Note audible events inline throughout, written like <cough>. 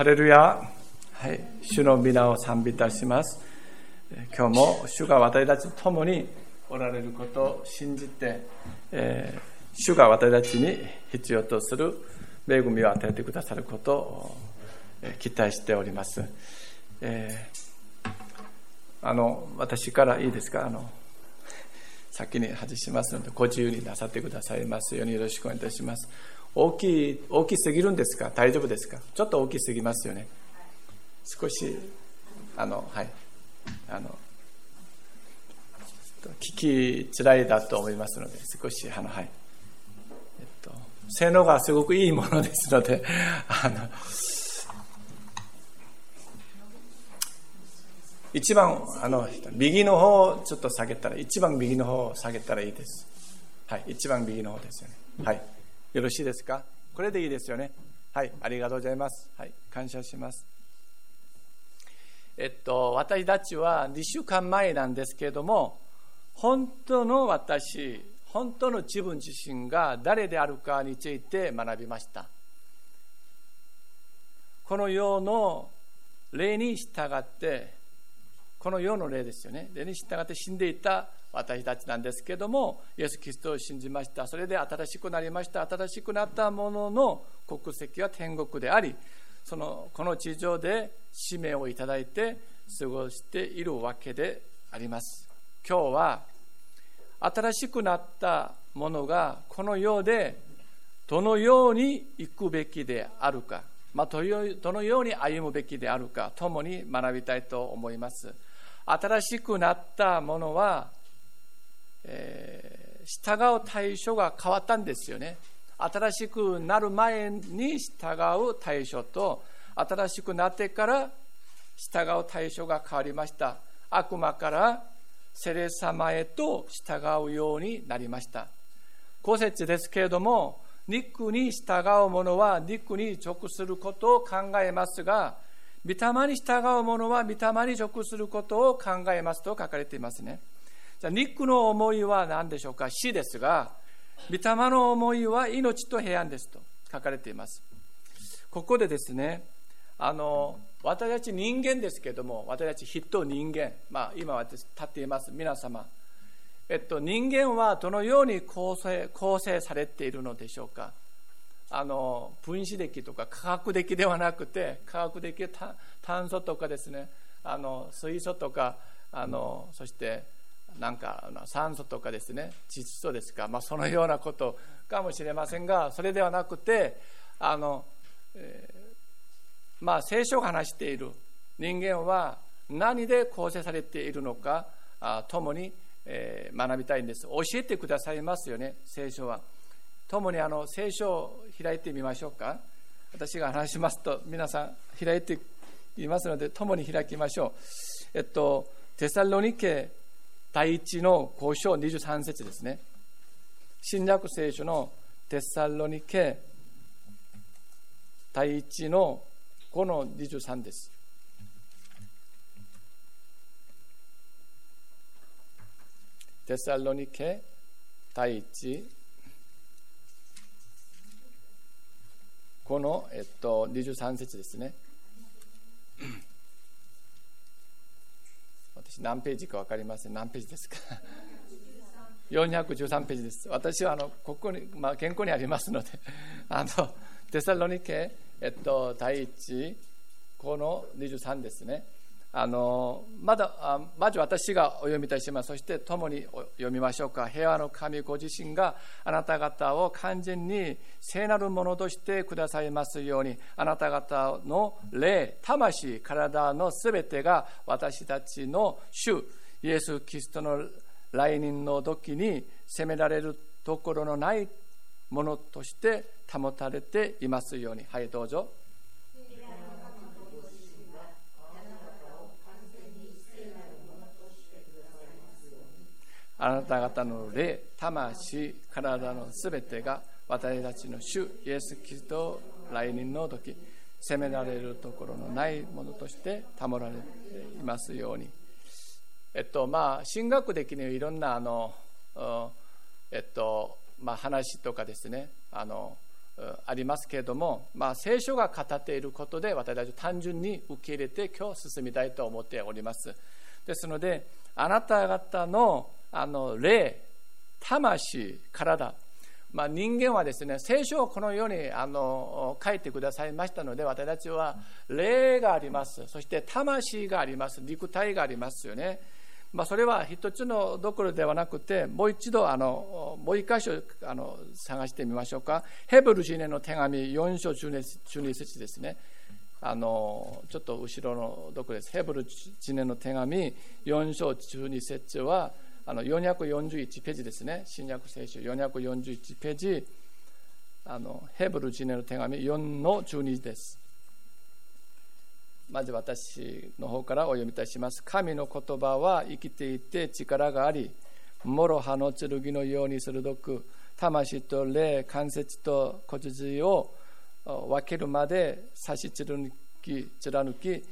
ハレルヤ。はい。主の皆を賛美いたします。今日も主が私たちと共におられることを信じて、えー、主が私たちに必要とする恵みを与えてくださることを期待しております。えー、あの、私からいいですかあの、先に外しますので、ご自由になさってくださいますようによろしくお願いいたします。大きい、大きすぎるんですか？大丈夫ですか？ちょっと大きすぎますよね。少し、あの、はい。あの、聞きづらいだと思いますので、少し、あの、はい。えっと、性能がすごくいいものですので、<laughs> あの、一番、あの、右の方をちょっと下げたら、一番右の方を下げたらいいです。はい、一番右の方ですよね。はい。よろしいですか？これでいいですよね。はい、ありがとうございます。はい、感謝します。えっと、私たちは2週間前なんですけれども、本当の私、本当の自分自身が誰であるかについて学びました。この世の例に従って、この世の例ですよね。例に従って死んでいた私たちなんですけども、イエス・キリストを信じました。それで新しくなりました。新しくなったものの国籍は天国であり、そのこの地上で使命をいただいて過ごしているわけであります。今日は新しくなったものがこの世でどのように行くべきであるか、まあ、どのように歩むべきであるか、共に学びたいと思います。新しくなったものはえー、従う対象が変わったんですよね。新しくなる前に従う対象と、新しくなってから従う対象が変わりました。悪魔からセレ様へと従うようになりました。五節ですけれども、肉に従う者は肉に直することを考えますが、御霊に従う者は御霊に直することを考えますと書かれていますね。じゃ肉の思いは何でしょうか？死ですが、御霊の思いは命と平安ですと書かれています。ここでですね、あの、私たち人間ですけども、私たち人人間、まあ今私立っています皆様。えっと、人間はどのように構成構成されているのでしょうか？あの分子的とか科学的ではなくて科学的炭素とかですねあの水素とかあのそしてなんか酸素とかですね窒素ですか、まあ、そのようなことかもしれませんがそれではなくてあの、えー、まあ聖書が話している人間は何で構成されているのかあ共に、えー、学びたいんです。教えてくださいますよね聖書は。共にあの聖書を開いてみましょうか。私が話しますと皆さん開いていますので共に開きましょう。えっとテサロニケ第一の交渉23節ですね。新約聖書のテッサロニケ第一の5の23です。テサロニケ第一この、えっと、23節ですね。私何ページか分かりません。何ページですか？<laughs> 413ページです。私はあのここに、まあ、健康にありますので <laughs> あのテサロニケ、えっと、第一この23ですね。あのまだあまず私がお読みいたします。そして共に読みましょうか。平和の神ご自身があなた方を完全に聖なるものとしてくださいますようにあなた方の霊魂体のすべてが私たちの主イエス・キリストの来臨の時に責められるところのないものとして保たれていますように。はいどうぞ。あなた方の霊、魂、体のすべてが私たちの主イエス・キリスト来臨の時責められるところのないものとして保られていますように。えっとまあ、神学的にいろんなあの、えっとまあ、話とかですねあのありますけれども、まあ、聖書が語っていることで私たち単純に受け入れて今日進みたいと思っておりますですのであなた方のあの霊魂体まあ、人間はですね聖書をこのようにあの書いてくださいましたので私たちは霊があります。そして魂があります。肉体がありますよね。まあ、それは一つのどころではなくてもう一度あのもう一箇所あの探してみましょうか。ヘブル人への手紙4章12節ですね。あのちょっと後ろのどこです。ヘブル人への手紙4章12節はあの441ページですね。新約聖書441ページ。あのヘブル人への手紙4の12です。まず私の方からお読みいたします。神の言葉は生きていて力があり、諸刃の剣のように鋭く、魂と霊、関節と骨髄を分けるまで差し貫き、貫き、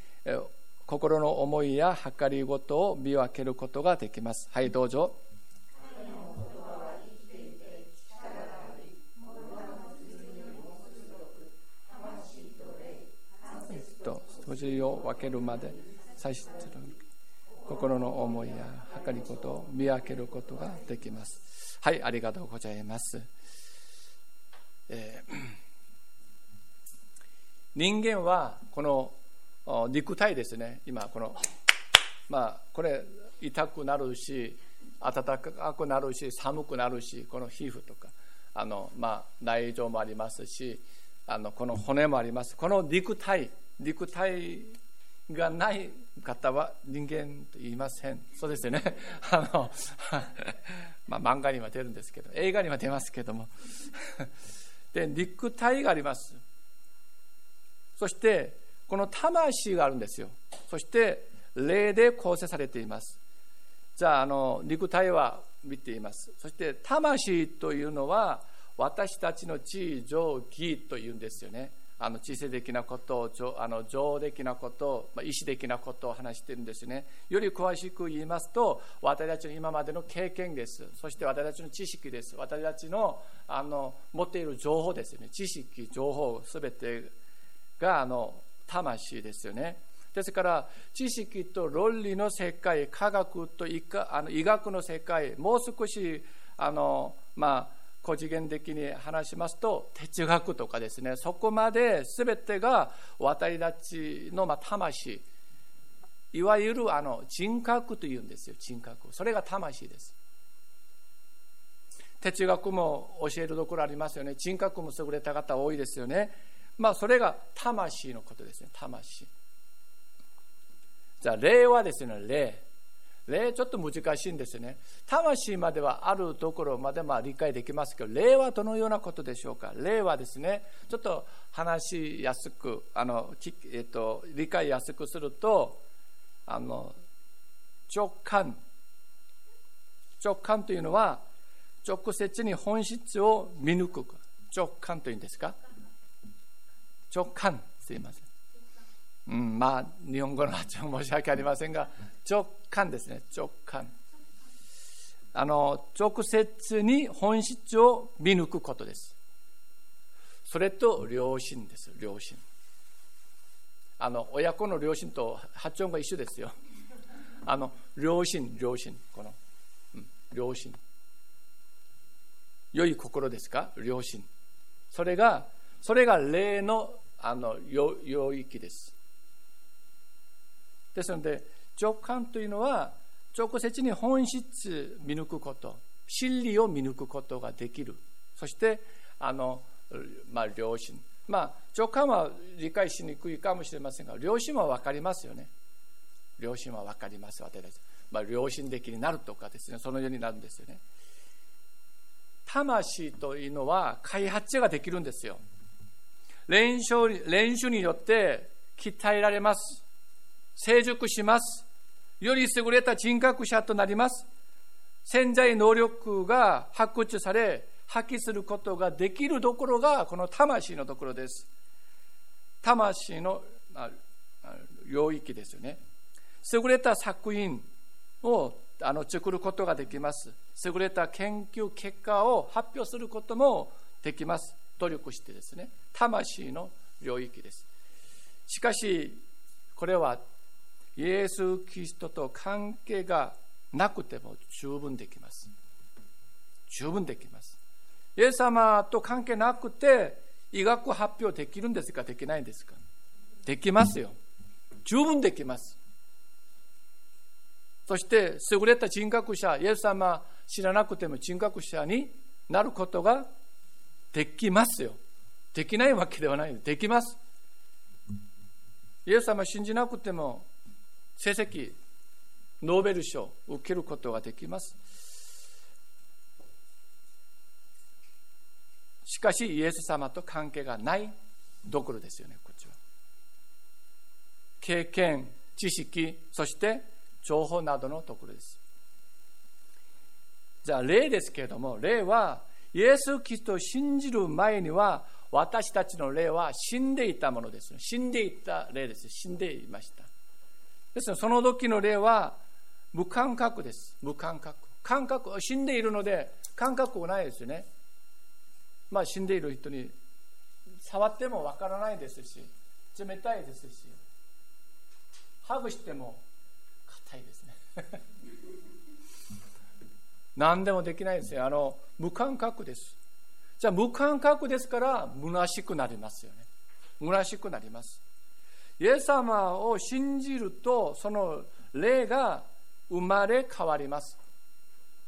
心の思いや計りごとを見分けることができます。はい、どうぞ。腰を分けるまで差し心の思いや計りことを見分けることができますはいありがとうございます、えー、人間はこの肉体ですね今このまあこれ痛くなるし暖かくなるし寒くなるしこの皮膚とかあの、まあ、内臓もありますしあのこの骨もありますこの肉体肉体がない方は人間と言いません。そうですよね。<laughs> あの、まあ漫画には出るんですけど、映画には出ますけども。で、肉体があります。そして、この魂があるんですよ。そして、霊で構成されています。じゃあ、あの、肉体は見ています。そして、魂というのは、私たちの地上義というんですよね。あの知性的なことあの情的なことま意思的なことを話しているんですねより詳しく言いますと私たちの今までの経験ですそして私たちの知識です私たちのあの持っている情報ですね知識情報すべてがあの魂ですよね。ですから知識と論理の世界科学と医学の世界もう少しあのまあ高次元的に話しますと哲学とかですね。そこまで全てが私たちのま魂。いわゆるあの人格というんですよ人格それが魂です。哲学も教えるところありますよね。人格も優れた方多いですよね。まあそれが魂のことですね魂じゃあ霊はですね霊霊ちょっと難しいんですね。魂まではあるところまでまあ理解できますけど、霊はどのようなことでしょうか？霊はですね、ちょっと話しやすく、あの、えっと、理解やすくすると、あの、直感。直感というのは、直接に本質を見抜く。直感というんですか？直感。すいません。うん、まあ日本語の発音申し訳ありませんが直感ですね。直感。あの直接に本質を見抜くことです。それと良心です。良心。あの親子の良心と発音が一緒ですよ。あの良心良心。この、うん、良心。良い心ですか？良心。それがそれが霊のあの領域です。ですので直感というのは直接に本質見抜くこと真理を見抜くことができる。そしてあの、まあ、良心。まあ直感は理解しにくいかもしれませんが良心は分かりますよね。良心は分かります私たち、まあ、良心的になるとかですねそのようになるんですよね。魂というのは開発者ができるんですよ。練習練習によって鍛えられます成熟します。より優れた人格者となります。潜在能力が発掘され、発揮することができるところが、この魂のところです。魂の領域ですよね。優れた作品をあの作ることができます。優れた研究結果を発表することもできます。努力してですね魂の領域です。しかしこれはイエス・キリストと関係がなくても十分できます。十分できます。イエス様と関係なくて医学発表できるんですかできないんですか？できますよ。十分できます。そして優れた人格者イエス様知らなくても人格者になることができますよ。できないわけではない。できます。イエス様信じなくても成績ノーベル賞受けることができます。しかしイエス様と関係がないどころですよねこっちは。経験知識そして情報などのところです。じゃあ例ですけれども例はイエス・キリストを信じる前には私たちの霊は死んでいたものです。死んでいた霊です。死んでいました。ですので、その時の霊は無感覚です。無感覚。感覚、死んでいるので感覚がないですよね。まあ死んでいる人に触ってもわからないですし、冷たいですし、ハグしても硬いですね。何でもできないですよ。あの、無感覚です。じゃあ無感覚ですから虚しくなりますよね。虚しくなります。イエス様を信じるとその霊が生まれ変わります。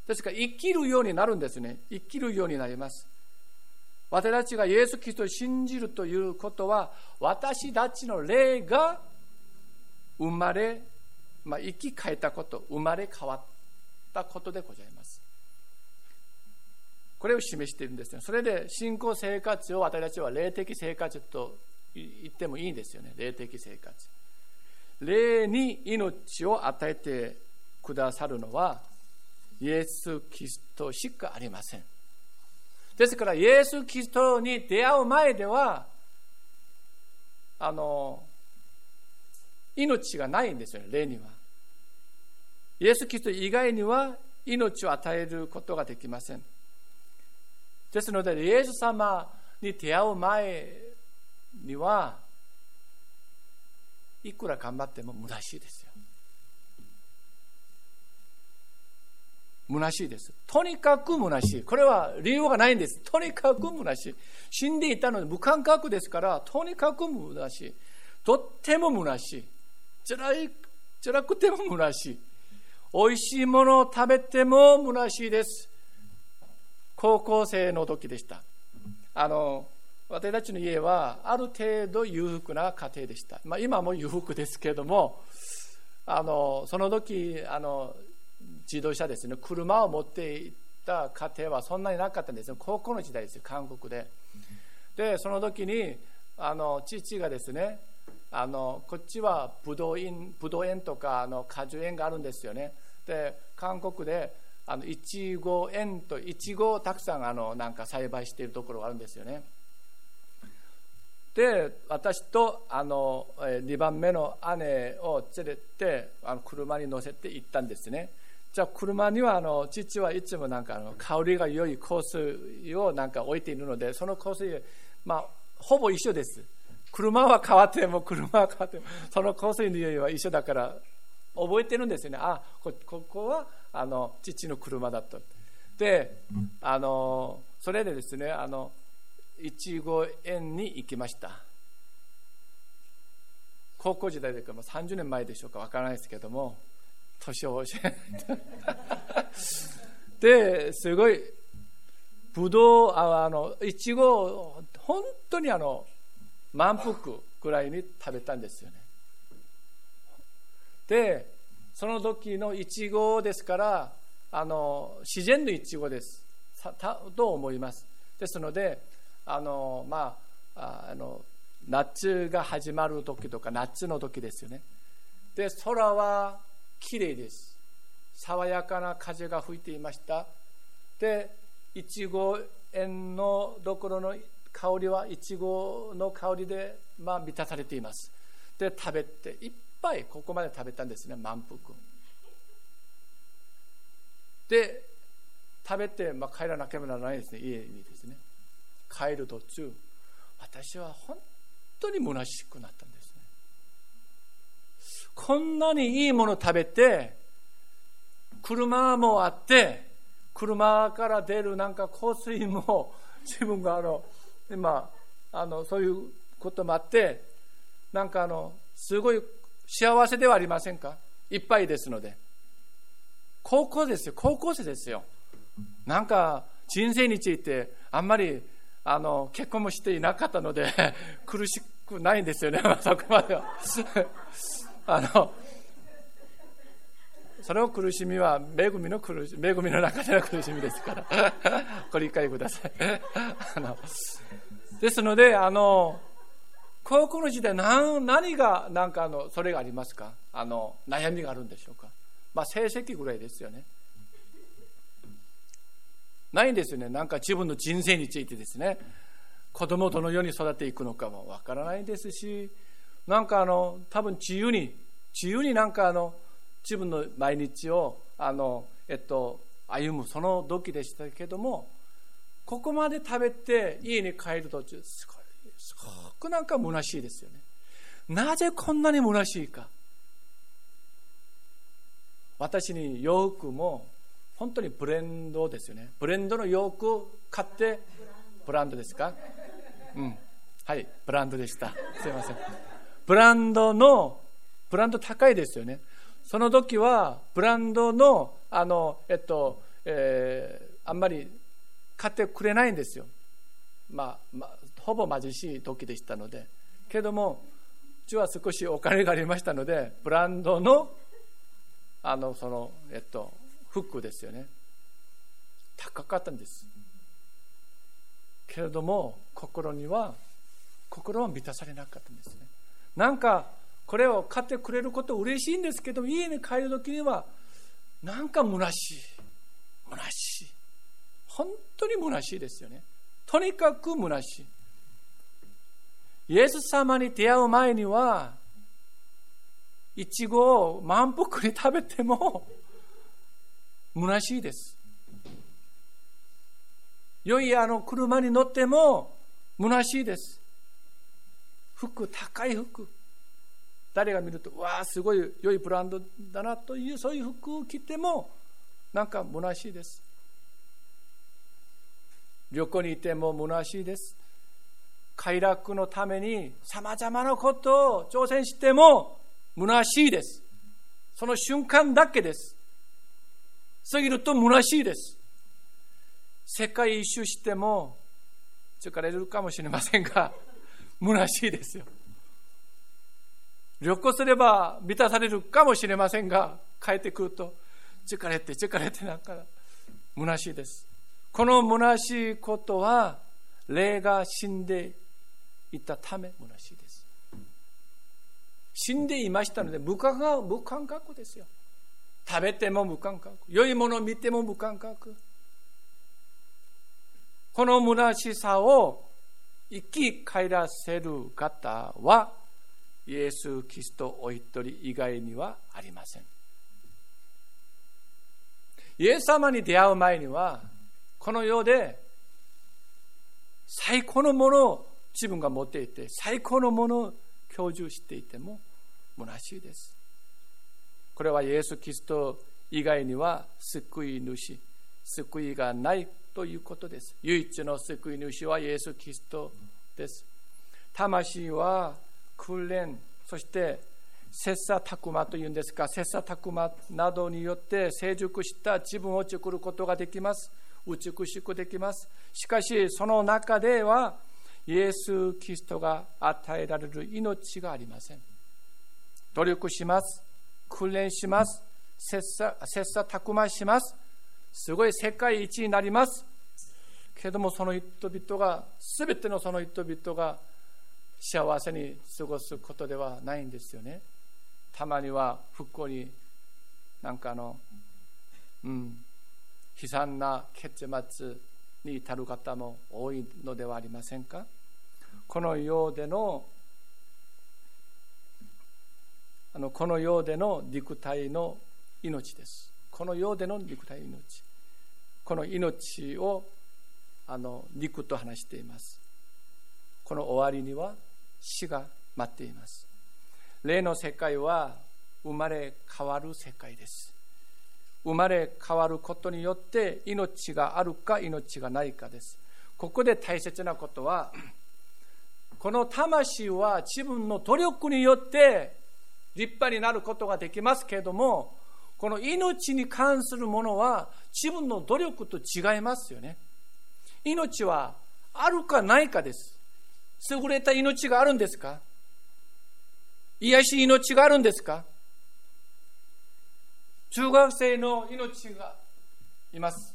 ですから生きるようになるんですね。生きるようになります。私たちがイエス・キリストを信じるということは私たちの霊が生まれ、まあ、生き返ったこと生まれ変わったことでございます。これを示しているんですね。それで信仰生活を私たちは霊的生活と言ってもいいんですよね。霊的生活。霊に命を与えてくださるのはイエス・キリストしかありません。ですから、イエス・キリストに出会う前では、あの、命がないんですよね、霊には。イエス・キリスト以外には命を与えることができません。ですので、イエス様に出会う前には、いくら頑張っても虚しいですよ。虚しいです。とにかく虚しい。これは理由がないんです。とにかく虚しい。死んでいたのに無感覚ですから、とにかく虚しい。とっても虚しい。辛い、辛くても虚しい。美味しいものを食べても虚しいです。高校生の時でした。あの私たちの家はある程度裕福な家庭でした、まあ、今も裕福ですけれどもあのその時あの自動車ですね車を持っていった家庭はそんなになかったんですよ。高校の時代ですよ韓国で。でその時にあの父がですねあのこっちはブドウ園ブドウ園とかあの果樹園があるんですよね。で韓国であのいちご園といちごをたくさんあのなんか栽培しているところがあるんですよね。で私とあの2番目の姉を連れてあの車に乗せて行ったんですね。じゃあ車にはあの父はいつもなんかあの香りが良い香水をなんか置いているのでその香水まあほぼ一緒です。車は変わっても車は変わってもその香水の匂いは一緒だから覚えてるんですよね。あこここはあの父の車だとであのそれでですねあのいちご園に行きました。高校時代でも30年前でしょうかわからないですけども年を教え <laughs> ですごいぶどうあのいちご本当にあの満腹ぐらいに食べたんですよねでその時のいちごですからあの自然のいちごです。と思います。ですのであのまああの夏が始まる時とか夏の時ですよね。で空はきれいです。爽やかな風が吹いていました。でいちご園のどころの香りはいちごの香りで、まあ、満たされています。で食べていっぱいここまで食べたんですね満腹で食べて、まあ、帰らなければならないですね家にですね。帰る途中私は本当に虚しくなったんですね。こんなにいいもの食べて車もあって車から出るなんか香水も <laughs> 自分があの今あのそういうこともあってなんかあのすごい幸せではありませんか？いっぱいですので。高校ですよ。高校生ですよ。なんか人生についてあんまりあの結婚もしていなかったので <laughs> 苦しくないんですよね、<laughs> そこまでは。<laughs> あのその苦しみは恵みの苦し恵みの中での苦しみですから。ご理解ください。あのですのであの高校の時代何何が何かあのそれがありますか？あの悩みがあるんでしょうか？まあ成績ぐらいですよね。ないんですよね。なんか自分の人生についてですね。子供をどのように育てていくのかもわからないですしなんかあの多分自由に自由になんかあの自分の毎日をあの、えっと、歩むその時でしたけどもここまで食べて家に帰る途中すごすごくなんか虚しいですよね。なぜこんなに虚しいか。私に洋服も本当にブレンドですよね。ブレンドの洋服買ってブランドですか？うん。はいブランドでした。すいません。ブランドのブランド高いですよね。その時はブランドのあのえっと、えー、あんまり買ってくれないんですよ。まあ、まあ、ほぼ貧しい時でしたのでけどもうちは少しお金がありましたのでブランドのあのそのえっと服ですよね。高かったんです。けれども心には心は満たされなかったんですね。なんかこれを買ってくれること嬉しいんですけど家に帰る時にはなんか虚しい虚しい。本当に虚しいですよね。とにかく虚しい。イエス様に出会う前にはいちごを満腹に食べても虚しいです。良いあの車に乗っても虚しいです。服高い服。誰が見るとわあすごい良いブランドだなというそういう服を着てもなんか虚しいです。旅行にいても虚しいです。快楽のためにさまざまなことを挑戦しても虚しいです。その瞬間だけです。過ぎると虚しいです。世界一周しても疲れるかもしれませんが <laughs> 虚しいですよ。旅行すれば満たされるかもしれませんが帰ってくると疲れて疲れてなんか虚しいです。この虚しいことは霊が死んでいたため虚しいです。死んでいましたので無感覚無感覚ですよ。食べても無感覚。良いものを見ても無感覚。この虚しさを生き返らせる方はイエス・キリストお一人以外にはありません。イエス様に出会う前にはこの世で最高のものを自分が持っていて最高のものを享受していても虚しいです。これはイエス・キリスト以外には救い主救いがないということです。唯一の救い主はイエス・キリストです。魂は訓練そして切磋琢磨というんですか切磋琢磨などによって成熟した自分を作ることができます。美しくできます。しかしその中ではイエス・キリストが与えられる命がありません。努力します。訓練します。切磋切磋琢磨します。すごい世界一になります。けどもその人々が全てのその人々が幸せに過ごすことではないんですよね。たまには復興になんかのうん悲惨な結末に至る方も多いのではありませんか？この世でのあのこの世での肉体の命です。この世での肉体の命。この命をあの肉と話しています。この終わりには死が待っています。霊の世界は生まれ変わる世界です。生まれ変わることによって命があるか命がないかです。ここで大切なことはこの魂は自分の努力によって立派になることができますけれどもこの命に関するものは自分の努力と違いますよね。命はあるかないかです。優れた命があるんですか？癒し命があるんですか？中学生の命がいます。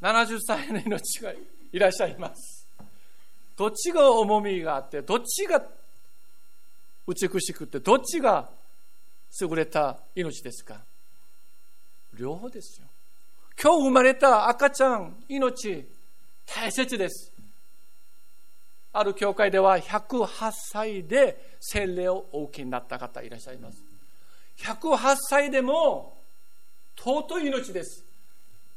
70歳の命がいらっしゃいます。どっちが重みがあってどっちが美しくてどっちが優れた命ですか。両方ですよ。今日生まれた赤ちゃん命大切です。ある教会では108歳で洗礼をお受けになった方いらっしゃいます。108歳でも尊い命です。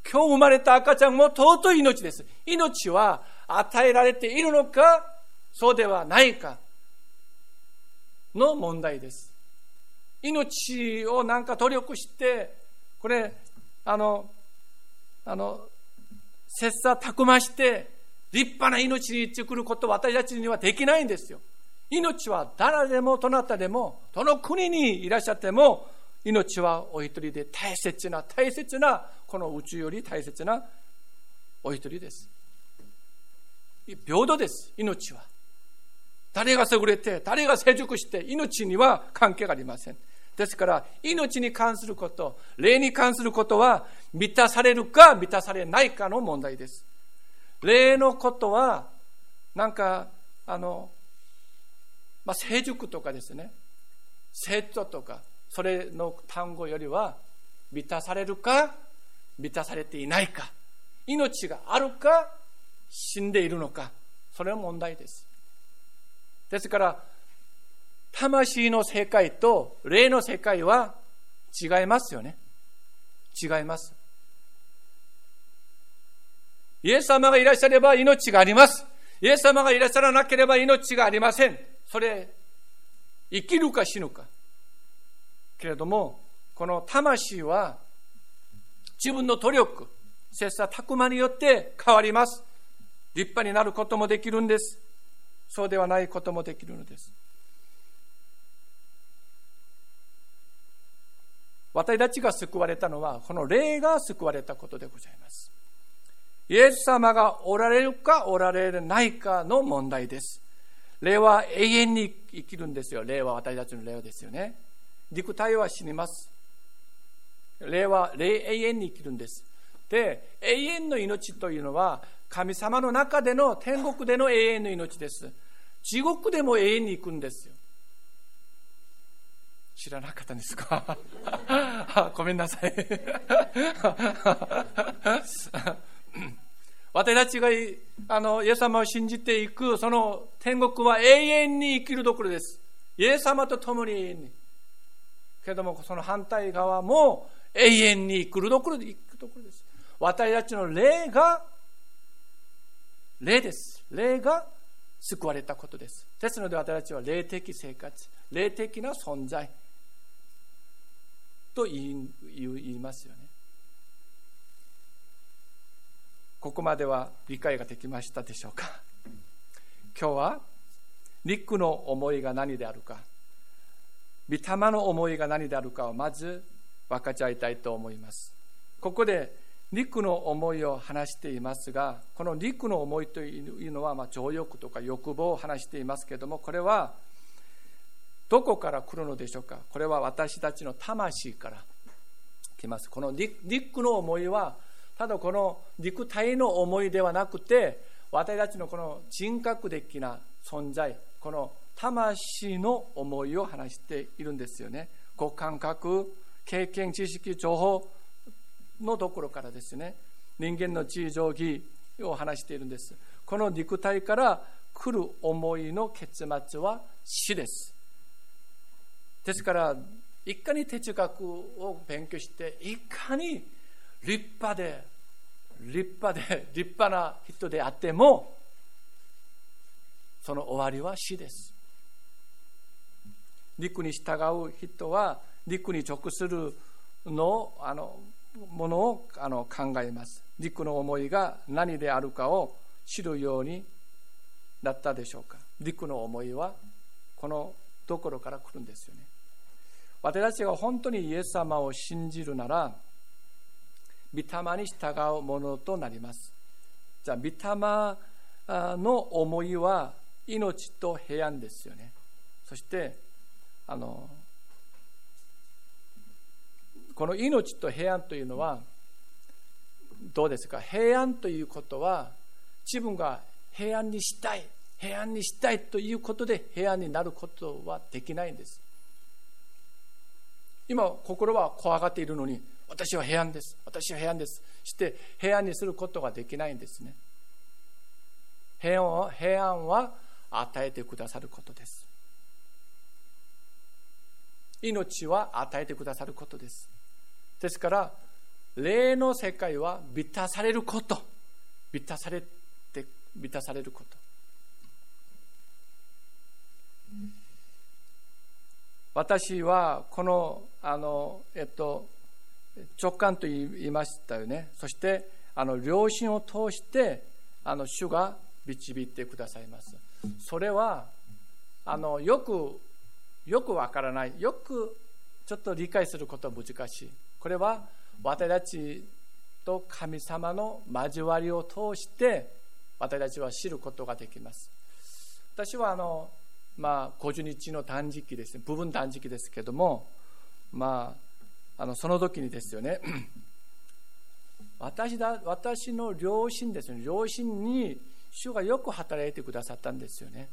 今日生まれた赤ちゃんも尊い命です。命は与えられているのかそうではないかの問題です。命をなんか努力してこれあのあの切磋琢磨して立派な命に作ること私たちにはできないんですよ。命は誰でもどなたでもどの国にいらっしゃっても命はお一人で大切な大切なこの宇宙より大切なお一人です。平等です命は。誰が優れて誰が成熟して命には関係がありません。ですから命に関すること霊に関することは満たされるか満たされないかの問題です。霊のことはなんかあの、まあ、成熟とかですね。成長とかそれの単語よりは満たされるか満たされていないか命があるか死んでいるのかそれの問題です。ですから魂の世界と霊の世界は違いますよね。違います。イエス様がいらっしゃれば命があります。イエス様がいらっしゃらなければ命がありません。それ生きるか死ぬか。けれどもこの魂は自分の努力切磋琢磨によって変わります。立派になることもできるんです。そうではないこともできるのです。私たちが救われたのはこの霊が救われたことでございます。イエス様がおられるかおられないかの問題です。霊は永遠に生きるんですよ。霊は私たちの霊ですよね。肉体は死にます。霊は霊永遠に生きるんです。で永遠の命というのは神様の中での天国での永遠の命です。地獄でも永遠に行くんですよ。知らなかったんですか？<laughs> ごめんなさい。<laughs> 私たちがあのイエス様を信じていくその天国は永遠に生きるところです。イエス様と共に。けどもその反対側も永遠に来るところで行くところです。私たちの霊が霊です。霊が救われたことです。ですので私たちは霊的生活霊的な存在と言いますよね。ここまでは理解ができましたでしょうか？今日は肉の思いが何であるか御霊の思いが何であるかをまず分かち合いたいと思います。ここで肉の思いを話していますがこの肉の思いというのは、まあ、情欲とか欲望を話していますけれどもこれはどこから来るのでしょうか？これは私たちの魂から来ます。この肉の思いはただこの肉体の思いではなくて私たちのこの人格的な存在この魂の思いを話しているんですよね。五感覚、経験、知識、情報のところからですね、人間の地上義を話しているんです。この肉体から来る思いの結末は死です。ですから、いかに哲学を勉強して、いかに立派で立派で立派な人であってもその終わりは死です陸に従う人は陸に直するのあのものをあの考えます。陸の思いが何であるかを知るようになったでしょうか。陸の思いはこのところから来るんですよね。私たちが本当にイエス様を信じるなら御霊に従うものとなります。じゃあ御霊の思いは命と平安ですよね。そしてあのこの命と平安というのはどうですか？平安ということは自分が平安にしたい平安にしたいということで平安になることはできないんです。今心は怖がっているのに私は平安です私は平安ですして平安にすることができないんですね。平安は平安は与えてくださることです。命は与えてくださることです。ですから霊の世界は満たされること。満たされて満たされること。私はこのあの、えっと、直感と言いましたよね。そしてあの良心を通してあの主が導いてくださいます。それはあのよくよくわからないよくちょっと理解することは難しい。これは私たちと神様の交わりを通して私たちは知ることができます。私はあの、まあ、50日の断食ですね。部分断食ですけどもまああのその時にですよね。<clears throat> 私だ私の両親ですね。両親に主がよく働いてくださったんですよね。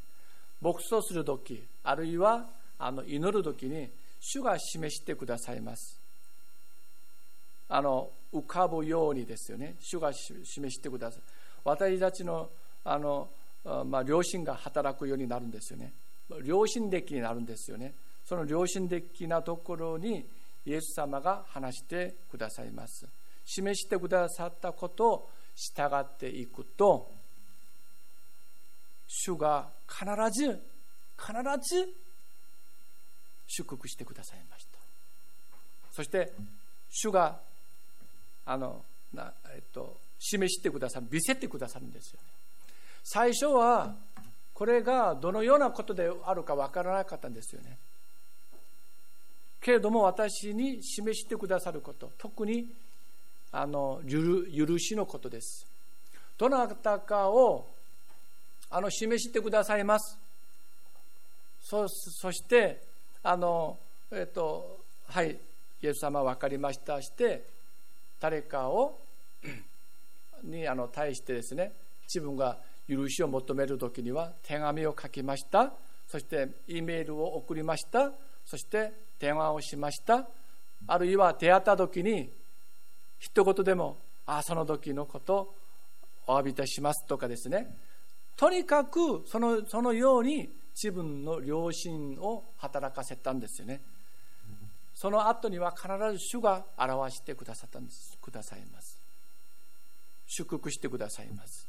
牧草する時あるいはあの祈る時に主が示してくださいます。あの浮かぶようにですよね。主が示してください。私たちのあの、まあ、良心が働くようになるんですよね。良心的になるんですよね。その良心的なところにイエス様が話してくださいます。示してくださったことを従っていくと主が必ず必ず祝福してくださいました。そして主があのな、えっと、示してくださる見せてくださるんですよね。最初はこれがどのようなことであるかわからなかったんですよね。けれども私に示してくださること。特にあの許しのことです。どなたかをあの示してくださいます。そそしてあのえっとはいイエス様分かりましたして誰かを <clears throat> にあの対してですね自分が許しを求める時には手紙を書きました。そして E メールを送りました。そして電話をしました。あるいは出会った時に一言でもあその時のことお詫びいたしますとかですね。とにかくそのそのように自分の良心を働かせたんですよね。その後には必ず主が表してくださったんです。くださいます。祝福してくださいます。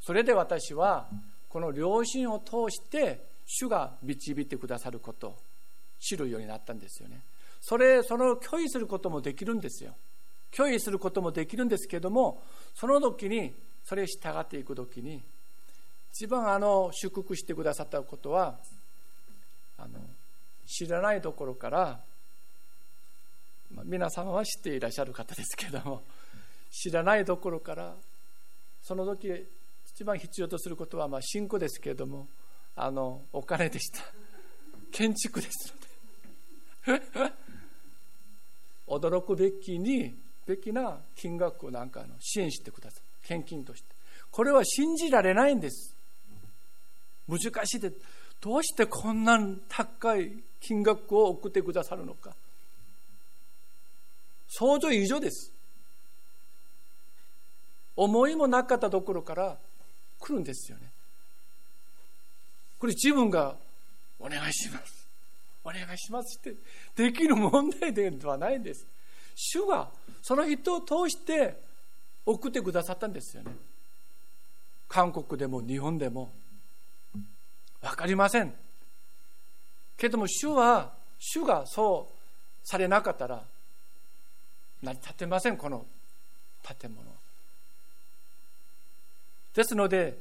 それで私はこの良心を通して主が導いてくださることを知るようになったんですよね。それその拒否することもできるんですよ。拒否することもできるんですけどもその時にそれ従っていく時に一番あの祝福してくださったことはあの知らないところから、まあ、皆様は知っていらっしゃる方ですけども知らないところからその時一番必要とすることはまあ信仰ですけれどもあのお金でした。建築ですので。<laughs> 驚くべきにべきな金額をなんかの支援してください。献金として。これは信じられないんです。難しいでどうしてこんな高い金額を送ってくださるのか。想像以上です。思いもなかったところから来るんですよね。これ自分がお願いします。お願いしますってできる問題ではないんです。主がその人を通して送ってくださったんですよね。韓国でも日本でも。分かりません。けども主は主がそうされなかったら成り立てませんこの建物ですので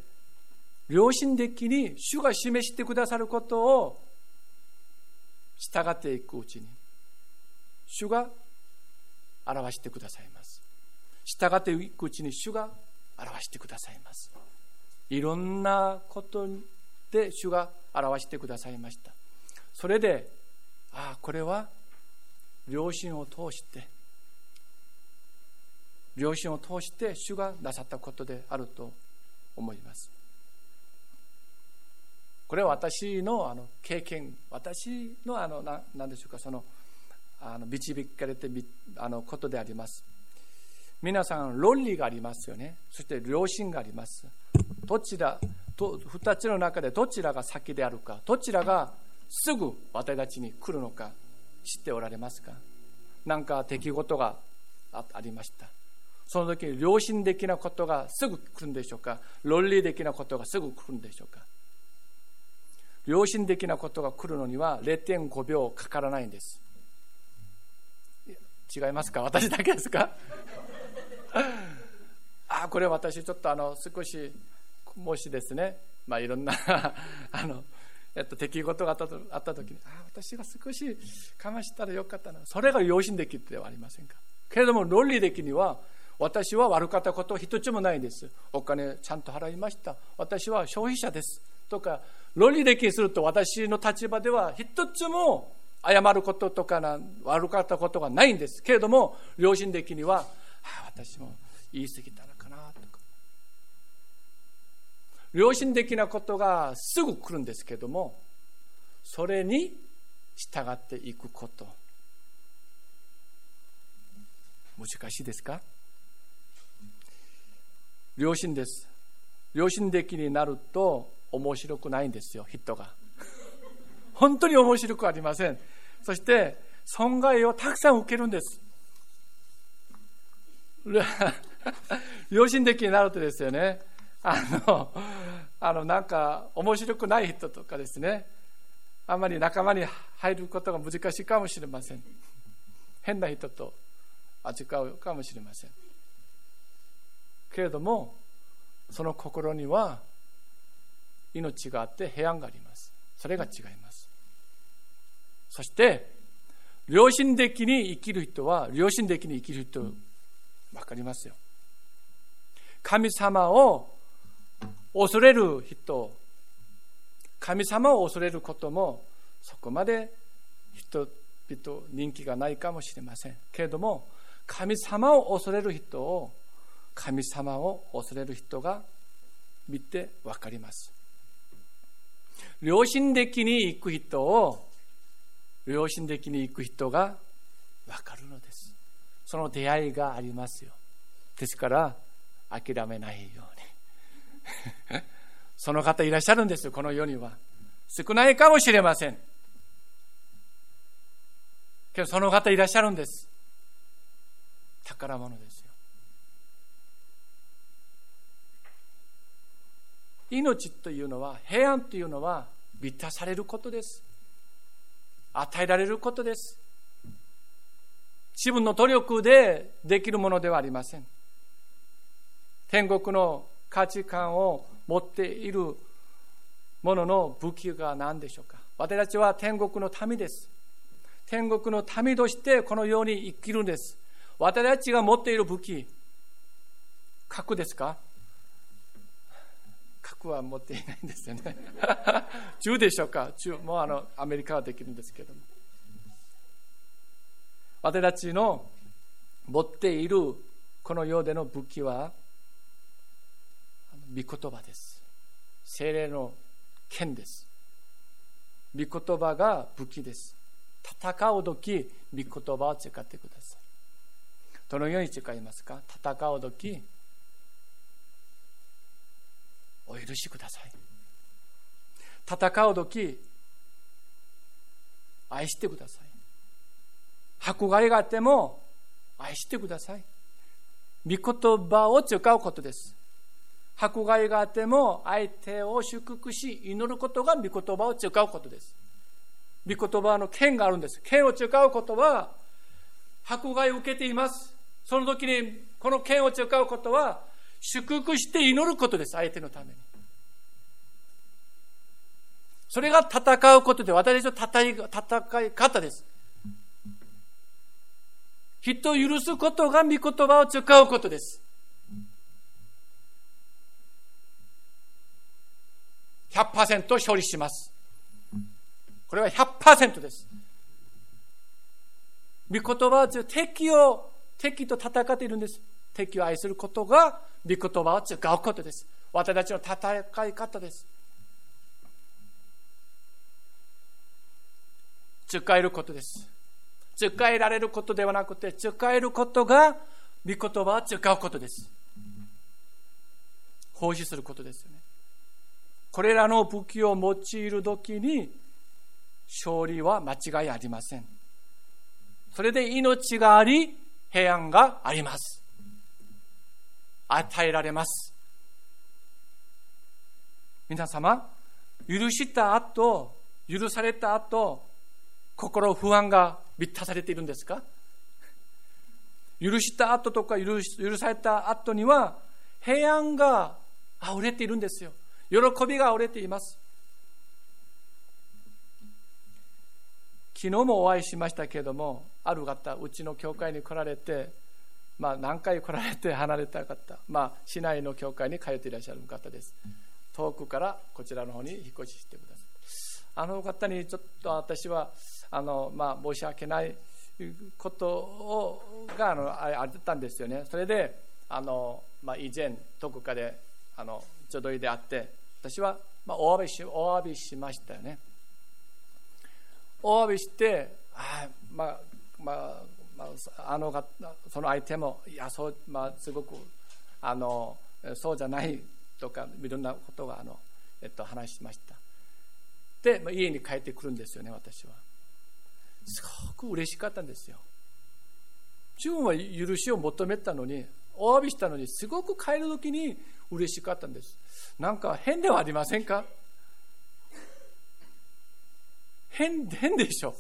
良心的に主が示してくださることを従っていくうちに主が表してくださいます。従っていくうちに主が表してくださいます。いろんなことで主が表してくださいました。それでああこれは良心を通して良心を通して主がなさったことであると思います。これは私のあの経験私のあの何でしょうかそのあの導かれてあのことであります。皆さん論理がありますよね。そして良心があります。どちら2つの中でどちらが先であるかどちらがすぐ私たちに来るのか知っておられますか？何か出来事がありました。その時良心的なことがすぐ来るんでしょうか？論理的なことがすぐ来るんでしょうか？良心的なことが来るのには0.5秒かからないんです。違いますか？私だけですか？<laughs> あこれ私ちょっとあの少しもしですねまあいろんな <laughs> あのえっと、出来事があったとあった時にああ私が少しかましたらよかったな。それが良心的ではありませんか。けれども論理的には私は悪かったこと一つもないです。お金ちゃんと払いました。私は消費者です。とか論理的にすると私の立場では一つも謝ることとかな悪かったことがないんです。けれども良心的には、ああ、私も言い過ぎたなとか良心的なことがすぐ来るんですけどもそれに従っていくこと。難しいですか？良心です。良心的になると面白くないんですよ人が。本当に面白くありません。そして損害をたくさん受けるんです。<laughs> 良心的になるとですよね。あのあのなんか面白くない人とかですね。あまり仲間に入ることが難しいかもしれません。変な人と扱うかもしれません。けれどもその心には命があって平安があります。それが違います。そして良心的に生きる人は良心的に生きる人分かりますよ。神様を恐れる人。神様を恐れることもそこまで人々人気がないかもしれません。けれども神様を恐れる人を神様を恐れる人が見て分かります。良心的に行く人を良心的に行く人が分かるのです。その出会いがありますよ。ですから諦めないように。その方いらっしゃるんですよこの世には。少ないかもしれません。けどその方いらっしゃるんです。宝物ですよ。命というのは平安というのは満たされることです。与えられることです。自分の努力でできるものではありません。天国の価値観を持っているものの武器が何でしょうか？私たちは天国の民です。天国の民としてこのように生きるんです。私たちが持っている武器核ですか？核は持っていないんですよね。<laughs> 銃でしょうか？銃もうあのアメリカはできるんですけども。私たちの持っているこの世での武器は御言葉です。精霊の剣です。御言葉が武器です。戦う時御言葉を使ってください。どのように使いますか？戦う時お許しください。戦う時愛してください。迫害があっても愛してください。御言葉を使うことです。迫害があっても相手を祝福し祈ることが御言葉を使うことです。御言葉の剣があるんです。剣を使うことは迫害を受けています。その時にこの剣を使うことは祝福して祈ることです。相手のために。それが戦うことで私の戦い戦い方です。人を許すことが御言葉を使うことです。100%勝利します。これは100%です。御言葉は敵を、敵と戦っているんです。敵を愛することが御言葉を使うことです。私たちの戦い方です。使えることです。使えられることではなくて、使えることが御言葉を使うことです。奉仕することですよね。これらの武器を用いるときに、勝利は間違いありません。それで命があり、平安があります。与えられます。皆様、許した後、許された後、心不安が満たされているんですか？許した後とか許許された後には平安が溢れているんですよ。喜びが溢れています。昨日もお会いしましたけれども、ある方、うちの教会に来られて、まあ、何回来られて <laughs> 離れた方、まあ、市内の教会に通っていらっしゃる方です。遠くからこちらの方に引っ越ししてください。あの方にちょっと私はあの、まあ、申し訳ないことをがあのあったんですよね。それであの、まあ、以前どこかであのちょどいであって私は、まあ、お詫びしお詫びしましたよね。お詫びしてあまあまあまあ、あのその相手もいやそう、まあ、すごくあのそうじゃないとかいろんなことがあの、えっと、話しましたで、まあ、家に帰ってくるんですよね私はすごく嬉しかったんですよ。自分は許しを求めたのに、お詫びしたのに、すごく帰る時に嬉しかったんです。なんか変ではありませんか？変、変でしょ？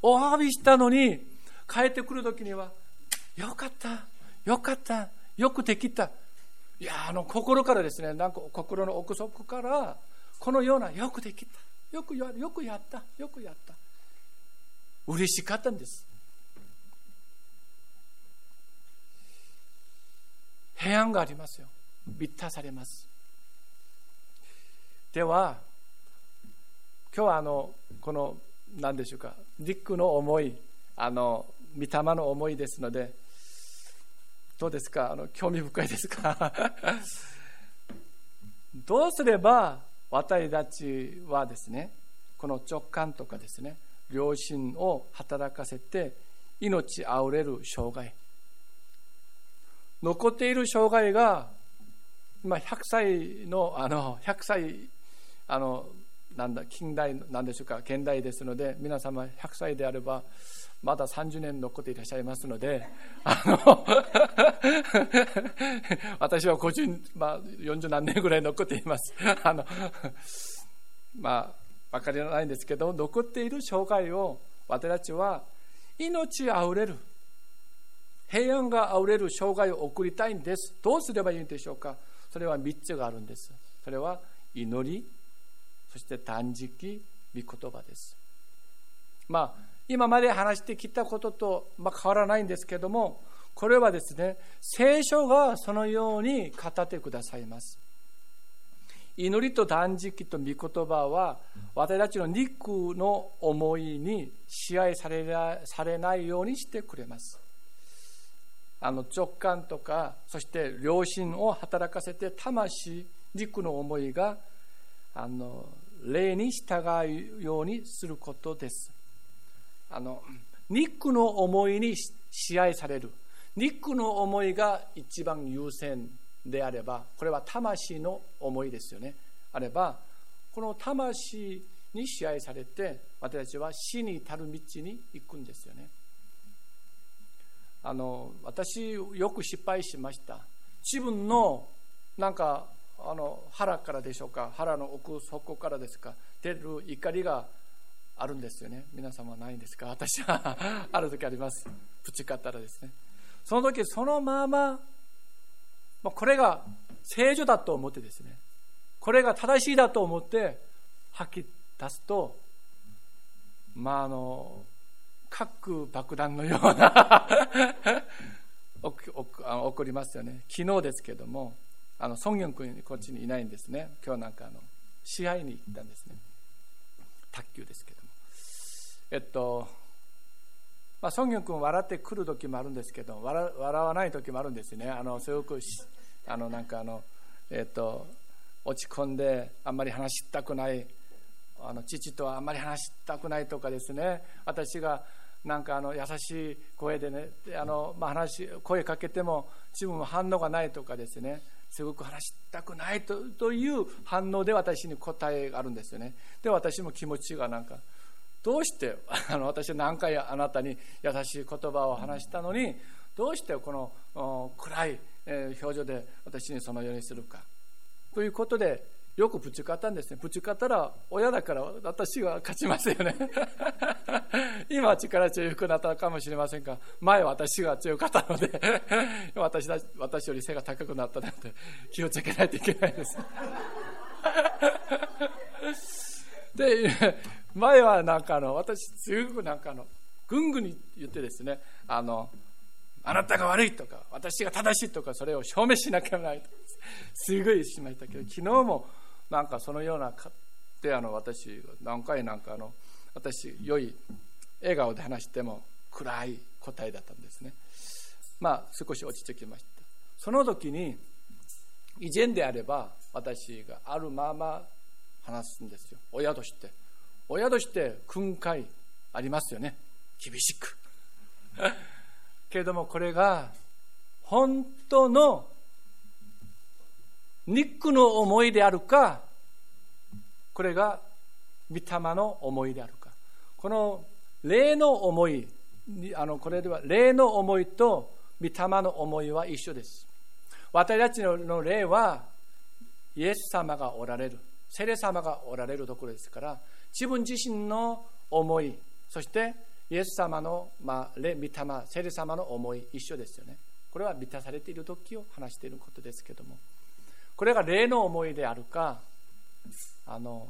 お詫びしたのに、帰ってくる時には、よかった、よかった、よくできた。いや、あの、心からですね、なんか心の奥底から、このような、よくできた。よくや、よくやった、よくやった。嬉しかったんです。平安がありますよ。満たされます。では、今日はあの、この、何でしょうか、リックの思い、あの、御霊の思いですので、どうですかあの興味深いですか？<laughs> どうすれば私たちはですね、この直感とかですね、良心を働かせて命あふれる生涯残っている生涯が今100歳のあの100歳あのなんだ近代なんでしょうか現代ですので皆様100歳であればまだ30年残っていらっしゃいますのであの <laughs> 私は50、まあ、40何年ぐらい残っています。あのまあ分かりないんですけど残っている生涯を私たちは命あふれる平安があふれる生涯を送りたいんです。どうすればいいんでしょうか。それは3つがあるんです。それは祈りそして断食御言葉ですまあ今まで話してきたことと、まあ、変わらないんですけどもこれはですね聖書がそのように語ってくださいます祈りと断食と御言葉は私たちの肉の思いに支配されされないようにしてくれます。あの直感とかそして良心を働かせて魂肉の思いがあの霊に従うようにすることです。あの肉の思いに支配される。肉の思いが一番優先であればこれは魂の思いですよね。あればこの魂に支配されて私たちは死に至る道に行くんですよね。あの私よく失敗しました。自分のなんかあの腹からでしょうか？腹の奥底からですか？出る怒りがあるんですよね。皆様はないんですか？私はある時あります。ぶち勝ったらですね。その時そのままこれが正常だと思ってですね。これが正しいだと思って吐き出すとまああの核爆弾のような <laughs> 起こりますよね。昨日ですけどもあのソンギョン君こっちにいないんですね。今日なんかあの試合に行ったんですね。卓球ですけども。えっとまあ、ソンギョン君笑ってくる時もあるんですけど笑笑わない時もあるんですね。あのすごくあのなんかあの、えっと、落ち込んであんまり話したくないあの父とはあんまり話したくないとかですね。私がなんかあの優しい声でねあの、まあ、話声かけても自分は反応がないとかですね。すごく話したくないとという反応で私に答えがあるんですよね。で私も気持ちがなんかどうしてあの私は何回あなたに優しい言葉を話したのにどうしてこの暗い表情で私にそのようにするか。ということでよくぶち勝ったんですね。ぶち勝ったら親だから私は勝ちますよね。<laughs> 今は力強くなったかもしれませんが前は私が強かったので <laughs> 私だ私より背が高くなったので気をつけないといけないです。<laughs> で前はなんかあの私すごくなんかあのぐんぐん言ってですねあのあなたが悪いとか私が正しいとかそれを証明しなきゃならないとすごいしましたけど昨日もなんかそのようなであの私何回なんかあの私良い笑顔で話しても暗い答えだったんですね。まあ少し落ち着きました。その時に以前であれば私があるまま話すんですよ。親として。親として訓戒ありますよね。厳しく。<laughs> けれどもこれが本当の肉の思いであるかこれが御霊の思いであるか。この霊の思いあのこれでは霊の思いと御霊の思いは一緒です。私たちの霊はイエス様がおられる聖霊様がおられるところですから自分自身の思いそしてイエス様の、まあ、霊御霊聖霊様の思い一緒ですよね。これは満たされている時を話していることですけども。これが霊の思いであるかあの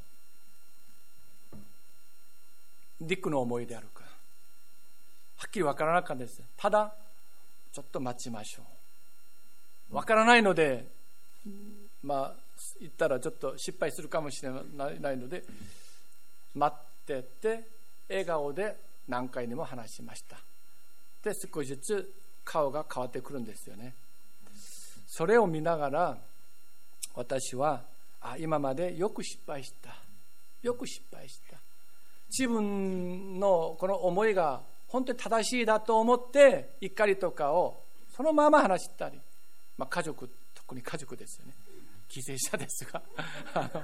ディックの思いであるか。はっきり分からなかったです。ただちょっと待ちましょう。分からないのでまあ言ったらちょっと失敗するかもしれないので待ってて笑顔で何回にも話しました。で少しずつ顔が変わってくるんですよね。それを見ながら私はあ今までよく失敗した。よく失敗した。自分のこの思いが本当に正しいだと思って怒りとかをそのまま話したり、まあ、家族特に家族ですよね。犠牲者ですが。<laughs>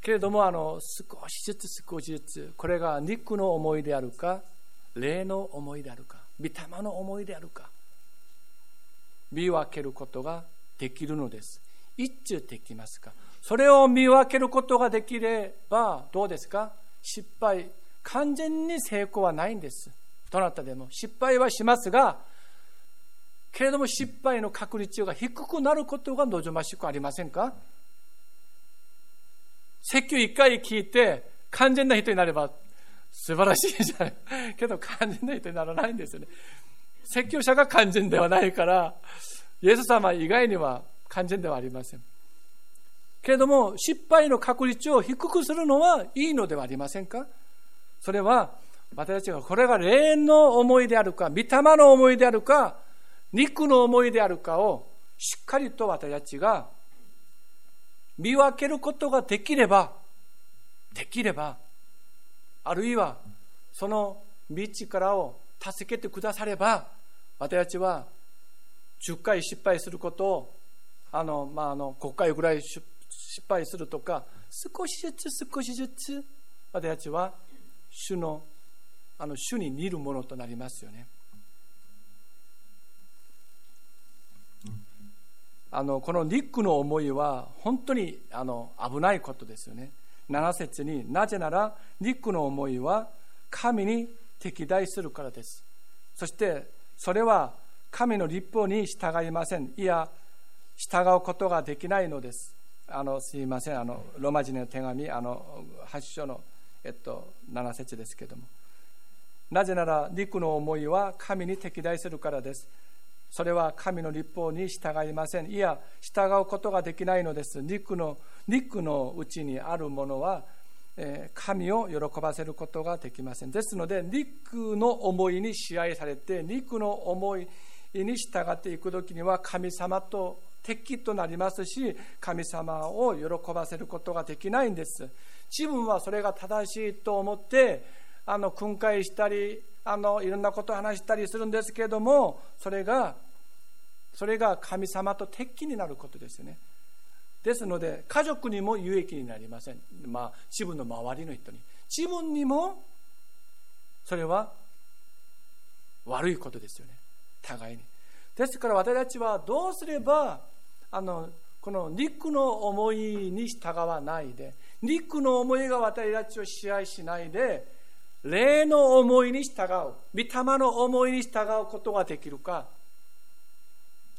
けれどもあの少しずつ少しずつこれが肉の思いであるか霊の思いであるか御霊の思いであるか見分けることができるのです。一致できますか？それを見分けることができればどうですか？失敗。完全に成功はないんです。どなたでも。失敗はしますがけれども失敗の確率が低くなることが望ましくありませんか？説教一回聞いて完全な人になれば素晴らしいじゃない。けど完全な人にならないんですよね。説教者が完全ではないからイエス様以外には完全ではありません。けれども失敗の確率を低くするのはいいのではありませんか？それは私たちがこれが霊園の思いであるか御霊の思いであるか肉の思いであるかをしっかりと私たちが見分けることができれば、できれば、あるいはその道からを助けてくだされば、私たちは10回失敗することを、あの、まあ、あの、5回ぐらい失敗するとか、少しずつ少しずつ、私たちは主のあの主に似るものとなりますよね。あのこの肉の思いは本当にあの危ないことですよね。7節になぜなら肉の思いは神に敵対するからです。そしてそれは神の立法に従いません。いや、従うことができないのです。あのすいません、あのローマ人の手紙、あの8章の、えっと、7節ですけども。なぜなら、肉の思いは神に敵対するからです。それは神の立法に従いません。いや、従うことができないのです。肉の肉のうちにあるものは、え神を喜ばせることができません。ですので、肉の思いに支配されて、肉の思いに従っていく時には、神様と敵となりますし、神様を喜ばせることができないんです。自分はそれが正しいと思って、あの訓戒したりあのいろんなことを話したりするんですけれどもそれがそれが神様と敵になることですよね。ですので家族にも有益になりません、まあ、自分の周りの人に。自分にもそれは悪いことですよね。互いにですから私たちはどうすればあのこの肉の思いに従わないで肉の思いが私たちを支配しないで霊の思いに従う、御霊の思いに従うことができるか、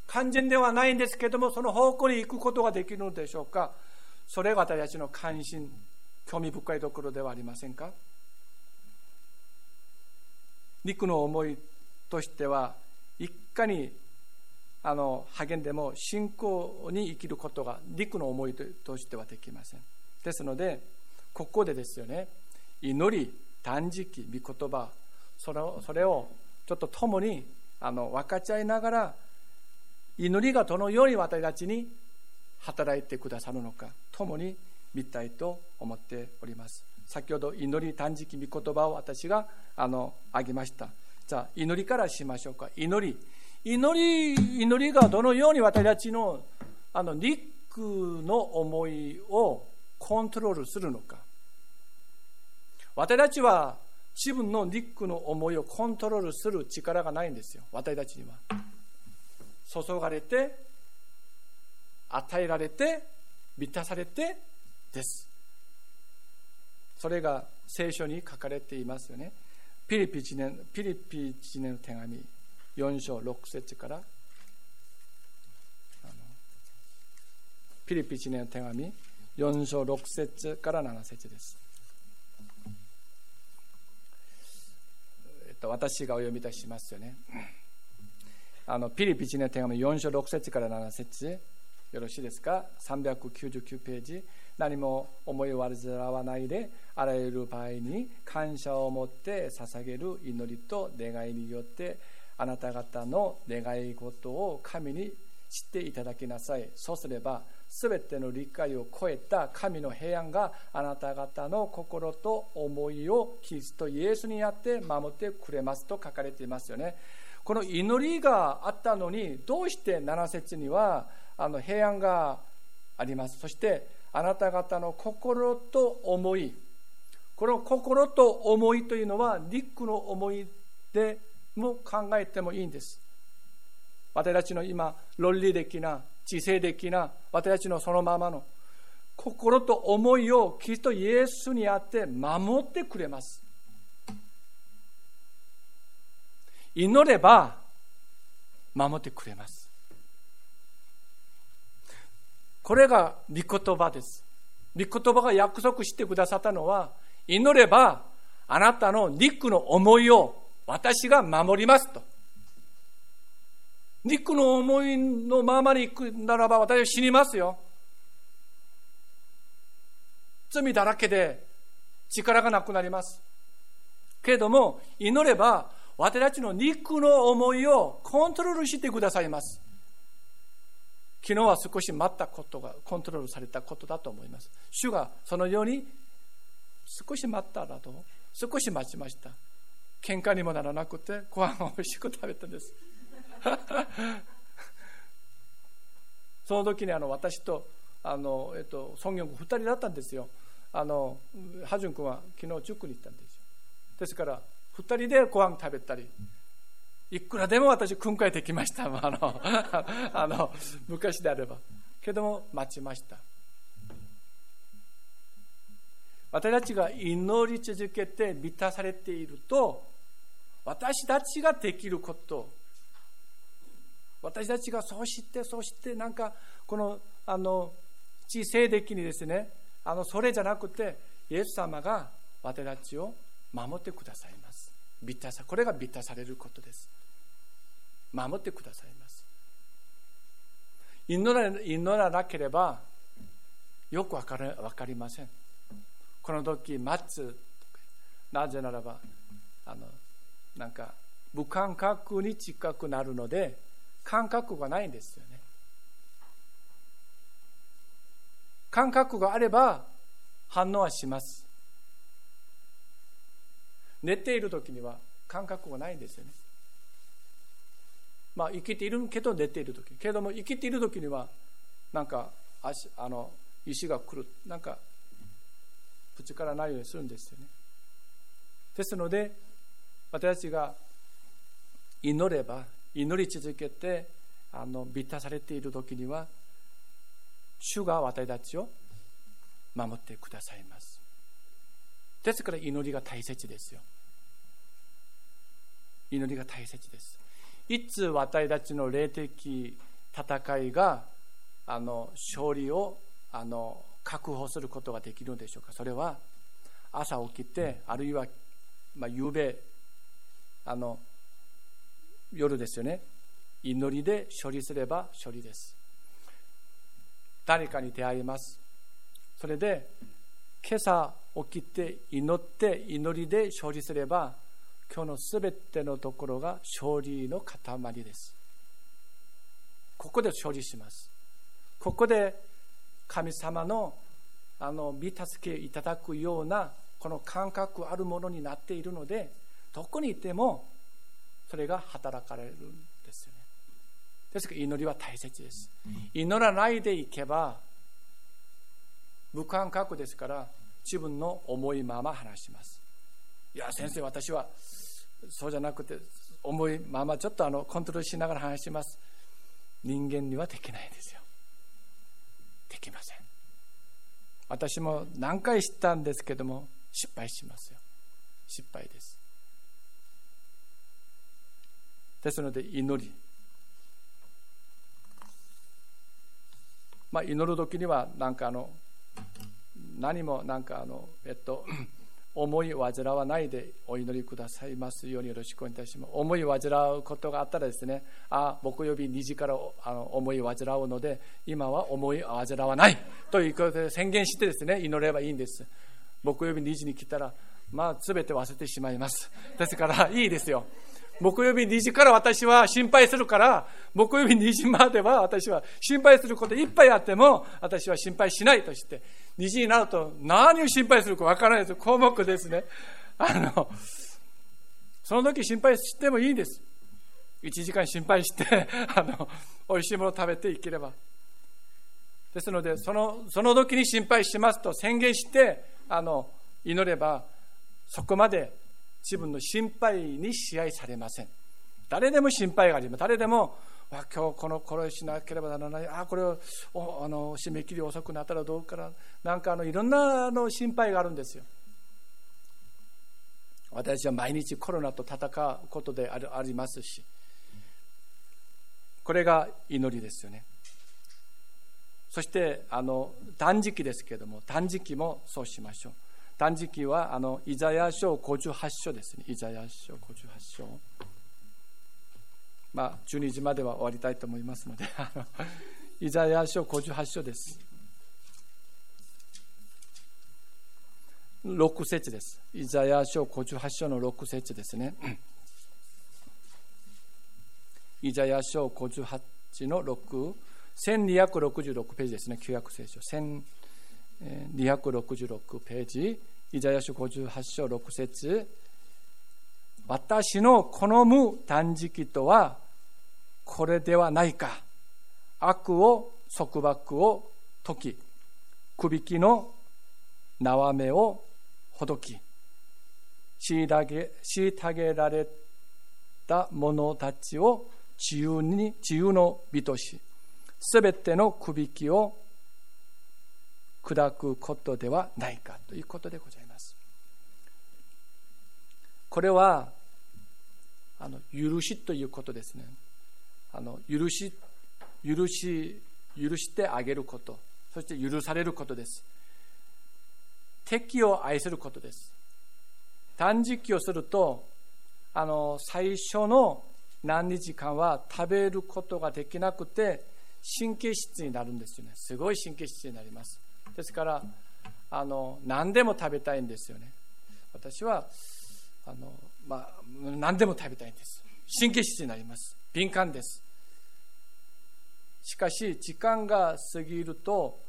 完全ではないんですけども、その方向に行くことができるのでしょうか。それが私たちの関心、興味深いところではありませんか。肉の思いとしては、いかにあの励んでも信仰に生きることが肉の思いとしてはできません。ですので、ここでですよね、祈り、断食、御言葉それをそれをちょっと共にあの分かち合いながら祈りがどのように私たちに働いてくださるのか共に見たいと思っております先ほど祈り断食御言葉を私があのあげましたじゃあ祈りからしましょうか。祈り。祈り祈りがどのように私たちのあの肉の思いをコントロールするのか。私たちは自分の肉の思いをコントロールする力がないんですよ。私たちには。注がれて与えられて満たされてです。それが聖書に書かれていますよね。ピリピ1年ピリピ1年の手紙4章6節からピリピ1年の手紙4章6節から7節ですえっと私がお読みいたしますよね。あのピリピチの手紙4章6節から7節よろしいですか399ページ何も思いを煩わないであらゆる場合に感謝を持って捧げる祈りと願いによってあなた方の願い事を神に知っていただきなさいそうすればすべての理解を超えた神の平安があなた方の心と思いをキリストイエスにやって守ってくれますと書かれていますよね。この祈りがあったのにどうして7節にはあの平安がありますそしてあなた方の心と思いこの心と思いというのは陸の思いでも考えてもいいんです私たちの今論理的な知性的な私たちのそのままの心と思いをキリストイエスにあって守ってくれます。祈れば守ってくれます。これが御言葉です。御言葉が約束してくださったのは、祈ればあなたの肉の思いを私が守りますと。肉の思いのままに行くならば私は死にますよ。罪だらけで力がなくなります。けれども、祈れば私たちの肉の思いをコントロールしてくださいます。昨日は少し待ったことがコントロールされたことだと思います。主がそのように少し待っただと、少し待ちました。喧嘩にもならなくて、ご飯を美味しく食べたんです。<laughs> その時にあの私とあの、えっと、孫ン君2人だったんですよあのハジュン君は昨日塾に行ったんですよですから二人でご飯食べたり、いくらでも私、訓戒できました。<laughs> あの、あの昔であれば。けども、待ちました。私たちが祈り続けて満たされていると、私たちができること、私たちがそうして、そうして、なんか、この、あの、知性的にですね、あの、それじゃなくて、イエス様が私たちを守ってくださいます。満たさ、これが満たされることです。守ってくださいます。祈ら祈らなければ、よくわかわかりません。この時、待つ。なぜならば、あの、なんか、無感覚に近くなるので、感覚がないんですよね。感覚があれば反応はします。寝ている時には感覚がないんですよね。まあ生きているけど寝ている時。けれども生きている時にはなんか足あの石が来る。なんか口からないようにするんですよね。ですので私たちが祈れば祈り続けてあの満たされている時には主が私たちを守ってくださいますですから祈りが大切ですよ祈りが大切ですいつ私たちの霊的戦いがあの勝利をあの確保することができるのでしょうか。それは朝起きてあるいは、まあ、夕べあの夜ですよね。祈りで処理すれば処理です。誰かに出会います。それで今朝起きて祈って祈りで処理すれば今日のすべてのところが勝利の塊です。ここで処理します。ここで神様のあの見助けいただくようなこの感覚あるものになっているのでどこにいてもそれが働かれるんですよね。ですから祈りは大切です。祈らないでいけば無感覚ですから自分の思いまま話します。いや先生私はそうじゃなくて思いままちょっとあのコントロールしながら話します。人間にはできないですよ。できません。私も何回知ったんですけども失敗しますよ。失敗です。ですので祈り。まあ祈る時にはなんかあの何もなんかあのえっと思い煩わないでお祈りくださいますようによろしくお願いいたします。思い煩うことがあったらですね、あ、木曜日2時からあの思い煩うので、今は思い煩わないということで宣言してですね、祈ればいいんです。木曜日2時に来たら、まあ、すべて忘れてしまいます。ですから、いいですよ。木曜日2時から私は心配するから、木曜日2時までは私は心配することいっぱいあっても、私は心配しないとして、2時になると何を心配するかわからないです。項目ですね。あの、その時心配してもいいんです。1時間心配して、<laughs> あの、美味しいものを食べていければ。ですので、その、その時に心配しますと宣言して、あの、祈れば、そこまで自分の心配に支配されません。誰でも心配があります。誰でも、あ今日このこれしなければならない、あこれをあの締め切り遅くなったらどうかな、なんかあのいろんなあの心配があるんですよ。私は毎日コロナと戦うことであるありますし、これが祈りですよね。そしてあの断食ですけれども、断食もそうしましょう。断食はあのイザヤ書58章ですね。イザヤ書58章。まあ、12時までは終わりたいと思いますので、<laughs> イザヤ書58章です。6節です。イザヤ書58章の6節ですね。<coughs> イザヤ書58の6、1266ページですね、旧約聖書。266ページ。イザヤ書58章6節私の好む断食とはこれではないか悪を束縛を解きくびきの縄目をほどき虐げられた者たちを自由に自由の身としすべてのくびきを砕くことではないかということでございます。これはあの許しということですね。あの許し許し許してあげること。そして許されることです。敵を愛することです。断食をするとあの最初の何日間は食べることができなくて神経質になるんですよね。すごい神経質になります。ですからあの何でも食べたいんですよね。私はあの、まあ、何でも食べたいんです。神経質になります。敏感です。しかし時間が過ぎると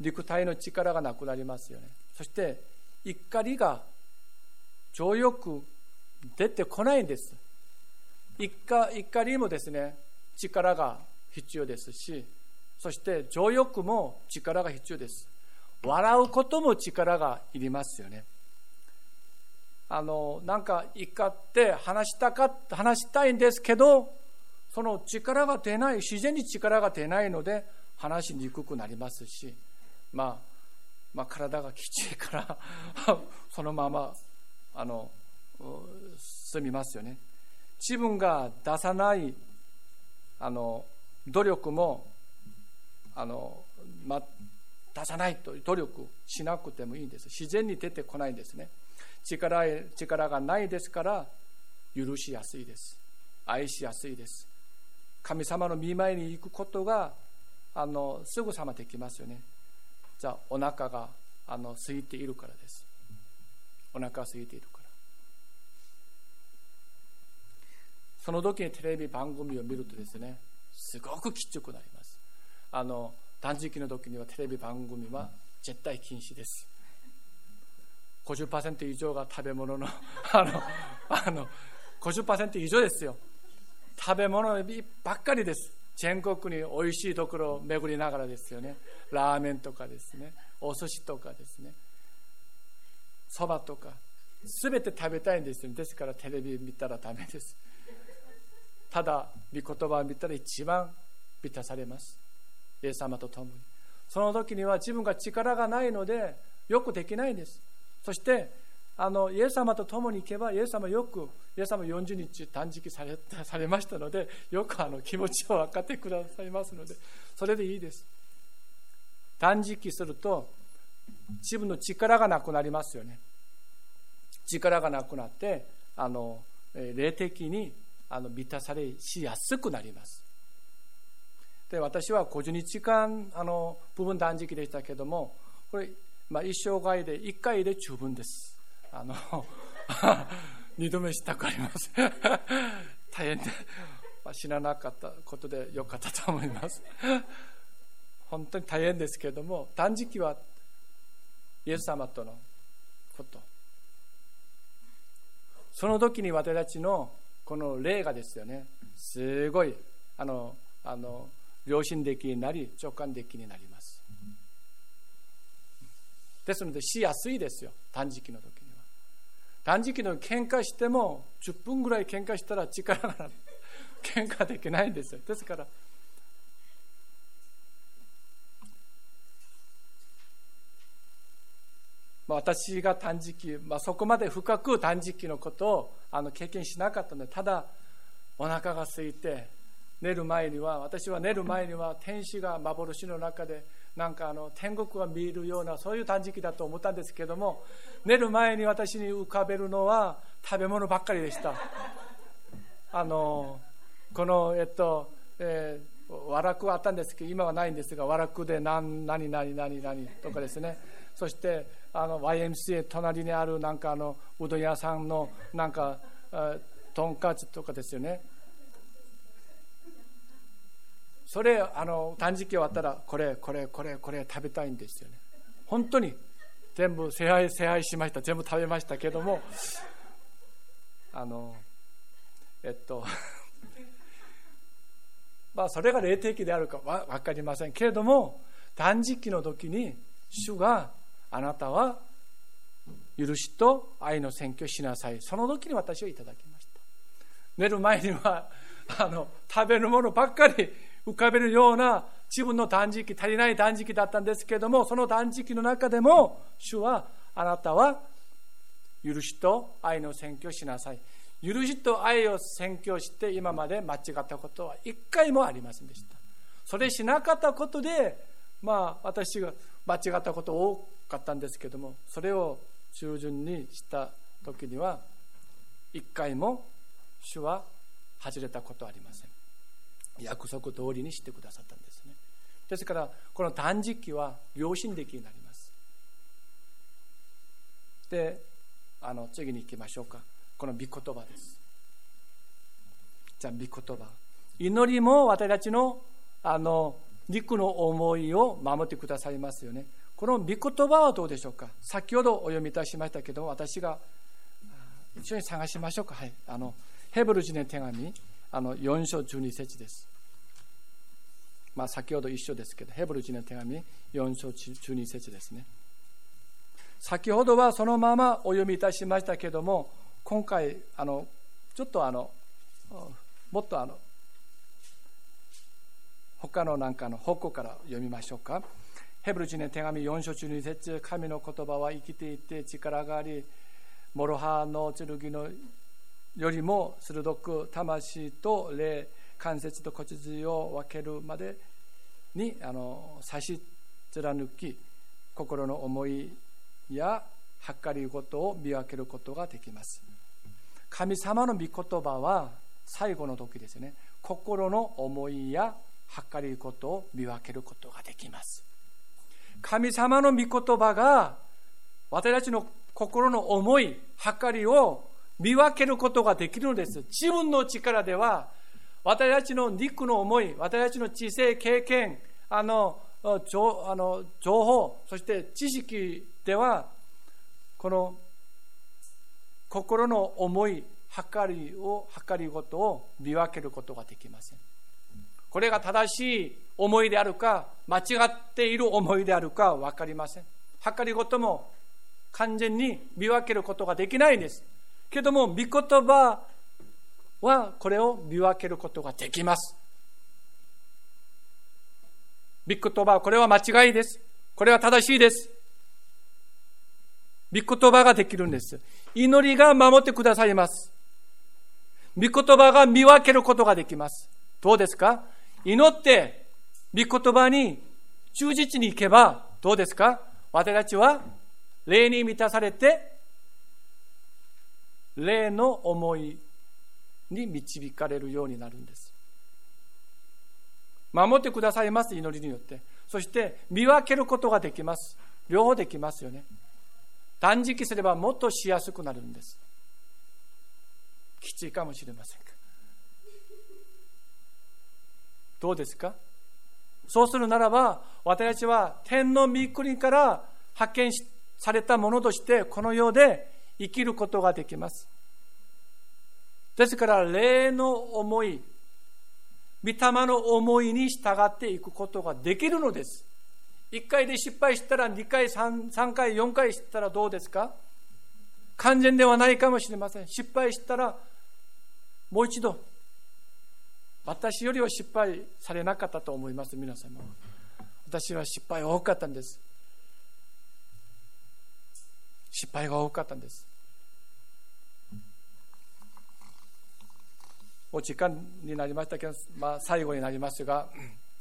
肉体の力がなくなりますよね。そして怒りが情欲出てこないんです。怒りもですね力が必要ですしそして情欲も力が必要です。笑うことも力がいりますよね。あのなんか怒って話したか話したいんですけどその力が出ない自然に力が出ないので話しにくくなりますし、まあ、まあ体がきついから <laughs> そのままあの済みますよね。自分が出さないあの努力もあの、ま、出さないと努力しなくてもいいんです。自然に出てこないんですね。力力がないですから許しやすいです。愛しやすいです。神様の見舞いに行くことがあのすぐさまできますよね。じゃあお腹があの空いているからです。お腹が空いているから。その時にテレビ番組を見るとですねすごくきつくなります。あの断食の時にはテレビ番組は絶対禁止です。50%以上が食べ物の <laughs> あのあの50%以上ですよ。食べ物ばっかりです。全国においしいところを巡りながらですよね。ラーメンとかですね。お寿司とかですね。そばとか。全て食べたいんですよですからテレビ見たらダメです。ただ御言葉を見たら一番満たされますイエス様と共に。その時には自分が力がないのでよくできないんです。そしてあのイエス様と共に行けばイエス様よくイエス様40日断食され <laughs> されましたのでよくあの気持ちを分かってくださいますのでそれでいいです。断食すると自分の力がなくなりますよね。力がなくなってあの霊的にあの満たされしやすくなります。で私は50日間あの部分断食でしたけどもこれ、まあ、一生涯で1回で十分です。あの <laughs> 二度目したくあります <laughs> 大変で、まあ、死ななかったことでよかったと思います。本当に大変ですけれども断食はイエス様とのこと。その時に私たちのこの霊がですよねすごいあのあの良心的になり直感的になります。ですのでしやすいですよ。断食の時には。断食の喧嘩しても10分ぐらい喧嘩したら力がなる。<laughs> 喧嘩できないんですよ。ですから私が断食、まあ、そこまで深く断食のことをあの経験しなかったのでただお腹が空いて寝る前には私は寝る前には天使が幻の中でなんかあの天国が見えるようなそういう断食だと思ったんですけども寝る前に私に浮かべるのは食べ物ばっかりでした。あのこのえっと、えー、和楽はあったんですけど今はないんですが和楽で何何何何何とかですね。そしてあの YMCA 隣にあるなんかあのうどん屋さんのなんかとんかつとかですよね。それあの断食終わったらこれこれこれこれ食べたいんですよね。本当に全部聖杯聖杯しました。全部食べましたけどもあのえっと <laughs> まあそれが霊的であるかは分かりませんけれども断食の時に主があなたは許しと愛の選挙しなさい。その時に私をいただきました。寝る前にはあの食べるものばっかり浮かべるような自分の断食足りない断食だったんですけれどもその断食の中でも主はあなたは許しと愛の選挙しなさい。許しと愛を宣教して今まで間違ったことは一回もありませんでした。それしなかったことでまあ私が間違ったこと多かったんですけどもそれを従順にした時には一回も主は外れたことはありません。約束通りにしてくださったんですね。ですからこの断食は良心的になります。であの次に行きましょうか。この御言葉です。じゃあ御言葉。祈りも私たちのあの肉の思いを守ってくださいますよね。この御言葉はどうでしょうか。先ほどお読みいたしましたけど私が一緒に探しましょうか。はい。あのヘブル人の手紙あの4章12節です。まあ先ほど一緒ですけどヘブル人の手紙4章12節ですね。先ほどはそのままお読みいたしましたけども今回あのちょっとあのもっとあの他のなんかの方向から読みましょうか。ヘブル人の手紙4章中に節神の言葉は生きていて力があり諸刃の剣のよりも鋭く魂と霊関節と骨髄を分けるまでにあの差し貫き心の思いや計りごとを見分けることができます。神様の御言葉は最後の時ですね。心の思いや計りごとを見分けることができます。神様の御言葉が私たちの心の思い計りを見分けることができるのです。自分の力では私たちの肉の思い私たちの知性経験あの情あの情報そして知識ではこの心の思い計りを計りごとを見分けることができません。これが正しい思いであるか間違っている思いであるか分かりません。計りごとも完全に見分けることができないんです。けども御言葉はこれを見分けることができます御言葉はこれは間違いですこれは正しいです御言葉ができるんです。祈りが守ってくださいます。御言葉が見分けることができます。どうですか？祈って、御言葉に忠実に行けば、どうですか？私たちは、霊に満たされて、霊の思いに導かれるようになるんです。守ってくださいます、祈りによって。そして、見分けることができます。両方できますよね。断食すればもっとしやすくなるんですきついかもしれませんかどうですか？そうするならば私たちは天の御国から発見されたものとしてこの世で生きることができますですから霊の思い御霊の思いに従っていくことができるのです。1回で失敗したら2回 3, 3回4回したらどうですか？完全ではないかもしれません。失敗したらもう一度私よりは失敗されなかったと思います皆様。私は失敗が多かったんです。失敗が多かったんです。お時間になりましたけど、まあ、最後になりますが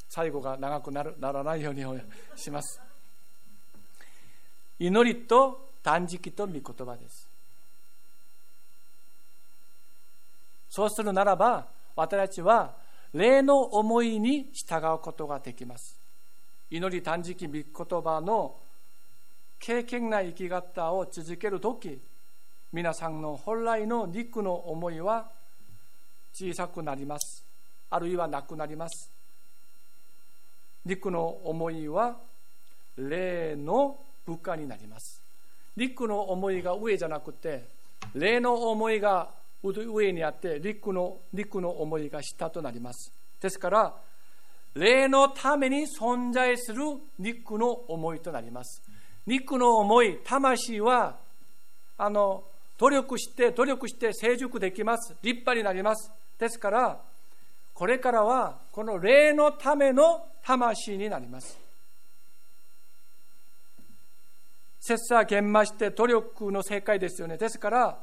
最後が長くなるならないようにします。祈りと断食と御言葉です。そうするならば私たちは霊の思いに従うことができます。祈り断食御言葉の経験な生き方を続ける時皆さんの本来の肉の思いは小さくなります。あるいはなくなります。陸の思いは霊の部下になります。陸の思いが上じゃなくて霊の思いが上にあって陸の陸の思いが下となります。ですから霊のために存在する肉の思いとなります。肉の思い魂はあの努力して努力して成熟できます。立派になります。ですからこれからはこの霊のための魂になります。切磋研磨して努力の世界ですよね。ですから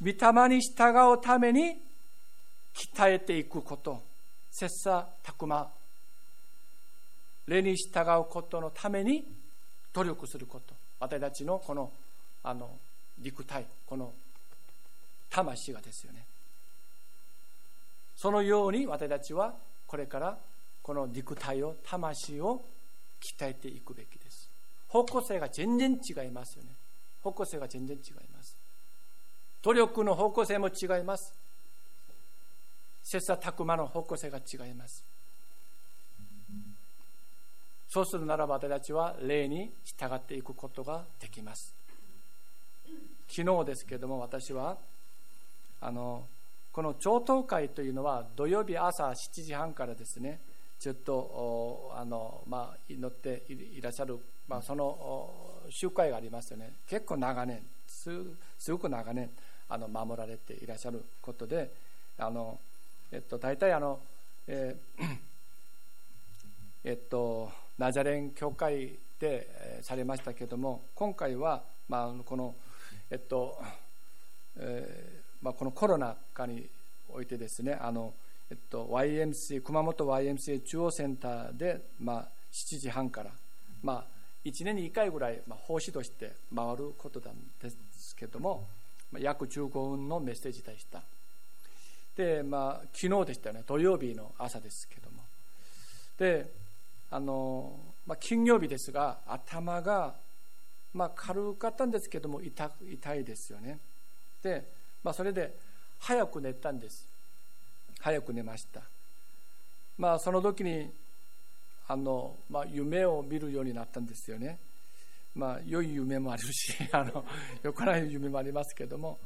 御霊に従うために鍛えていくこと。切磋琢磨。霊に従うことのために努力すること。私たちのこのあの肉体この魂がですよね。そのように私たちはこれからこの肉体を魂を鍛えていくべきです。方向性が全然違いますよね。方向性が全然違います。努力の方向性も違います。切磋琢磨の方向性が違います。そうするならば私たちは霊に従っていくことができます。昨日ですけれども私はあのこの超党会というのは土曜日朝7時半からですねずっとあの、まあ、祈っていらっしゃる、まあ、その集会がありますよね。結構長年すすごく長年あの守られていらっしゃることであの、えっと、大体あの、えー、えっとナザレン教会で、えされましたけれども今回は、まあ、この、えっとえーまあ、このコロナ禍においてですねあの、えっと、YMC 熊本 YMCA 中央センターで、まあ、7時半から、まあ、1年に1回ぐらい、まあ、奉仕として回ることなんですけども、まあ、約15分のメッセージでした。で、まあ、昨日でしたよね土曜日の朝ですけどもであの、まあ、金曜日ですが頭が、まあ、軽かったんですけども痛痛いですよねで、まあ、それで早く寝たんです。早く寝ました。まあその時にあの、まあ、夢を見るようになったんですよね。まあ良い夢もあるし <laughs> あの良くない夢もありますけども。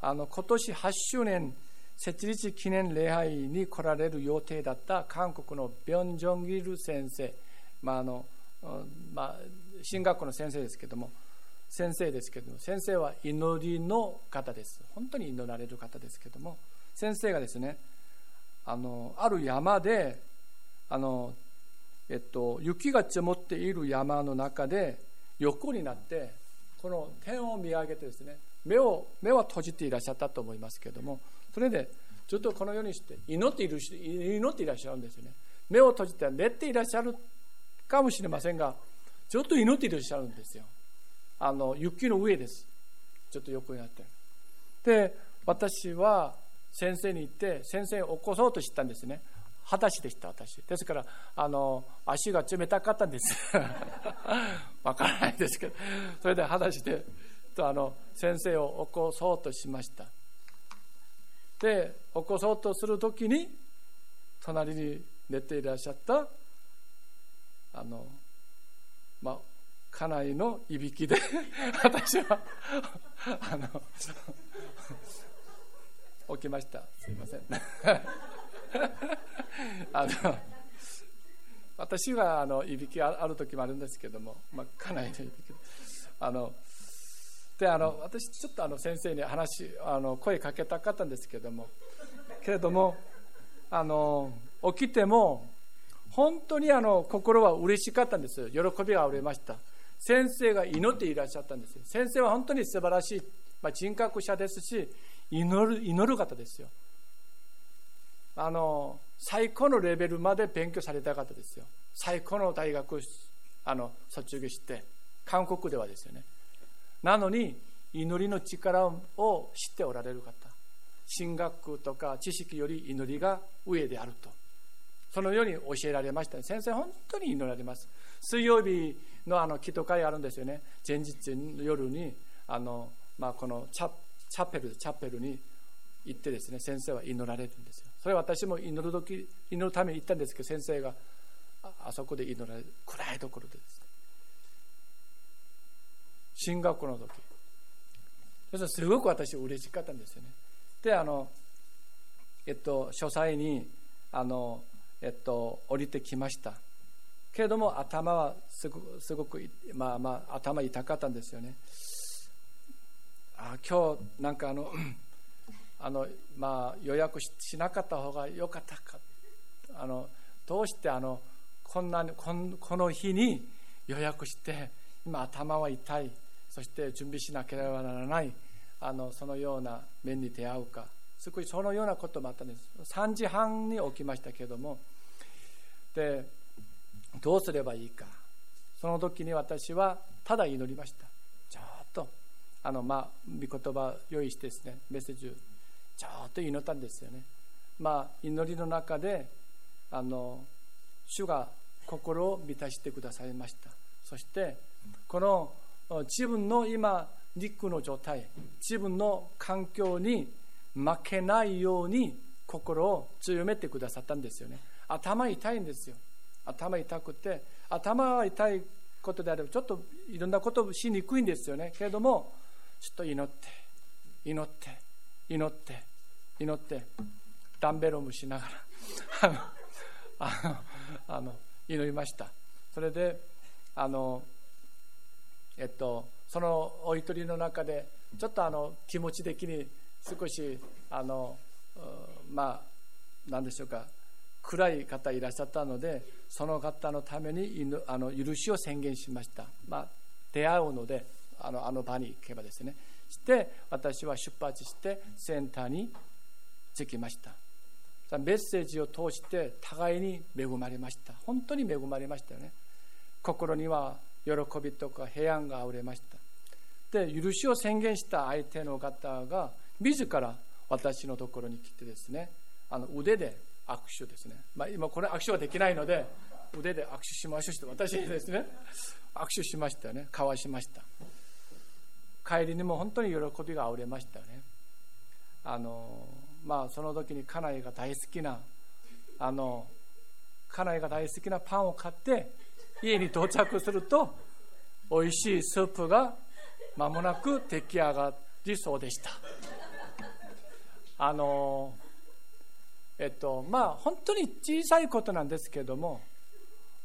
あの今年8周年設立記念礼拝に来られる予定だった韓国のビョン・ジョンギル先生、まああのまあ、進学校の先生ですけども。先生ですけども先生は祈りの方です。本当に祈られる方ですけども先生がですねあのある山であの、えっと、雪が積もっている山の中で横になってこの天を見上げてですね目を目は閉じていらっしゃったと思いますけどもそれでずっとこのようにして祈っている祈っていらっしゃるんですよね。目を閉じて寝ていらっしゃるかもしれませんがずっと祈っていらっしゃるんですよ。あの雪の上です。ちょっと横になって。で私は先生に言って先生を起こそうとしたんですね。裸足でした私。ですからあの足が冷たかったんです。<laughs> わからないですけど。それで裸足でとあの先生を起こそうとしました。で起こそうとする時に隣に寝ていらっしゃったあのまあ家内のいびきで <laughs> 私はあの起きました。すいません。<laughs> あの私はあのいびきある時もあるんですけども、まあ、家内のいびきあのであの私ちょっとあの先生に話あの声かけたかったんですけどもけれどもあの起きても本当にあの心は嬉しかったんです。喜びがありました先生が祈っていらっしゃったんですよ。先生は本当に素晴らしい、まあ、人格者ですし祈る祈る方ですよ。あの最高のレベルまで勉強された方ですよ。最高の大学あの卒業して韓国ではですよね。なのに祈りの力を知っておられる方。神学とか知識より祈りが上であると。そのように教えられました。先生本当に祈られます。水曜日のあの祈祷会あるんですよね。前日の夜にあの、まあ、このチャチャペルチャペルに行ってですね先生は祈られるんですよ。それ私も祈る時祈るために行ったんですけど先生があそこで祈られる暗いところでです進学校の時。そしすごく私嬉しかったんですよね。であのえっと書斎にあのえっと降りてきました。けれども頭はすごすごくまあまあ頭痛かったんですよね。あ今日なんかあのあの、まあ、予約しなかった方が良かったか。あのどうしてあのこんなにこんこの日に予約して今頭は痛い。そして準備しなければならない。あのそのような面に出会うか。少しそのようなこともあったんです。3時半に起きましたけれどもでどうすればいいか。その時に私はただ祈りました。ちょっとあのまあ御言葉用意してですねメッセージをちょっと祈ったんですよね。まあ祈りの中であの主が心を満たしてくださいました。そしてこの自分の今肉の状態自分の環境に負けないように心を強めてくださったんですよね。頭痛いんですよ。頭痛くて。頭が痛いことであればちょっといろんなことしにくいんですよね。けれどもちょっと祈って祈って祈って祈ってダンベルを蒸しながらあのあの祈りました。それであのえっとそのお一人の中でちょっとあの気持ち的に少しあのまあ何でしょうか。暗い方いらっしゃったのでその方のためにあの許しを宣言しました、まあ、出会うのであのあの場に行けばですね。して私は出発してセンターに着きました。メッセージを通して互いに恵まれました。本当に恵まれましたよね。心には喜びとか平安があふれました。で許しを宣言した相手の方が自ら私のところに来てですねあの腕で握手ですね、まあ、今これ握手はできないので腕で握手しましょう。して私ですね。握手しましたね。交わしました。帰りにも本当に喜びがあふれましたね。あのまあその時に家内が大好きなあの家内が大好きなパンを買って家に到着すると美味しいスープが間もなく出来上がりそうでした。あのえっとまあ本当に小さいことなんですけども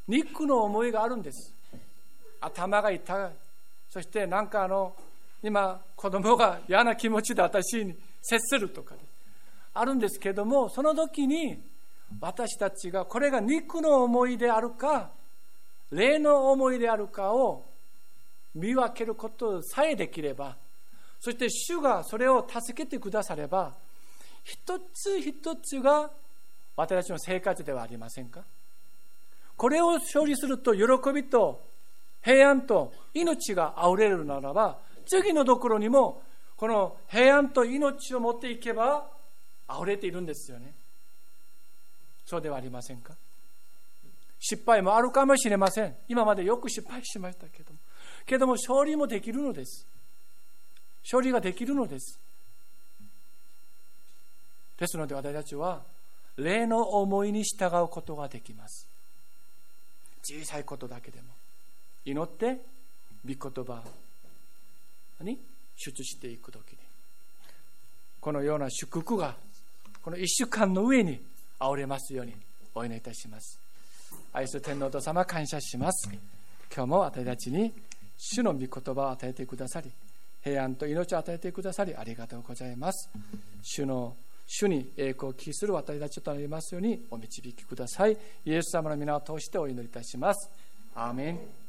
肉の思いがあるんです。頭が痛い。そしてなんかあの今子供が嫌な気持ちで私に接するとかあるんですけどもその時に私たちがこれが肉の思いであるか霊の思いであるかを見分けることさえできればそして主がそれを助けてくだされば一つ一つが私たちの生活ではありませんか？これを勝利すると喜びと平安と命があふれるならば次のところにもこの平安と命を持っていけば溢れているんですよね。そうではありませんか？失敗もあるかもしれません。今までよく失敗しましたけども。けども勝利もできるのです。勝利ができるのです。ですので私たちは霊の思いに従うことができます。小さいことだけでも。祈って御言葉に出していく時に。このような祝福がこの一週間の上にあふれますようにお祈りいたします。愛する天皇と様感謝します。今日も私たちに主の御言葉を与えてくださり平安と命を与えてくださりありがとうございます。主の主に栄光を期する私たちとなりますようにお導きください。イエス様の皆を通してお祈りいたします。アーメン。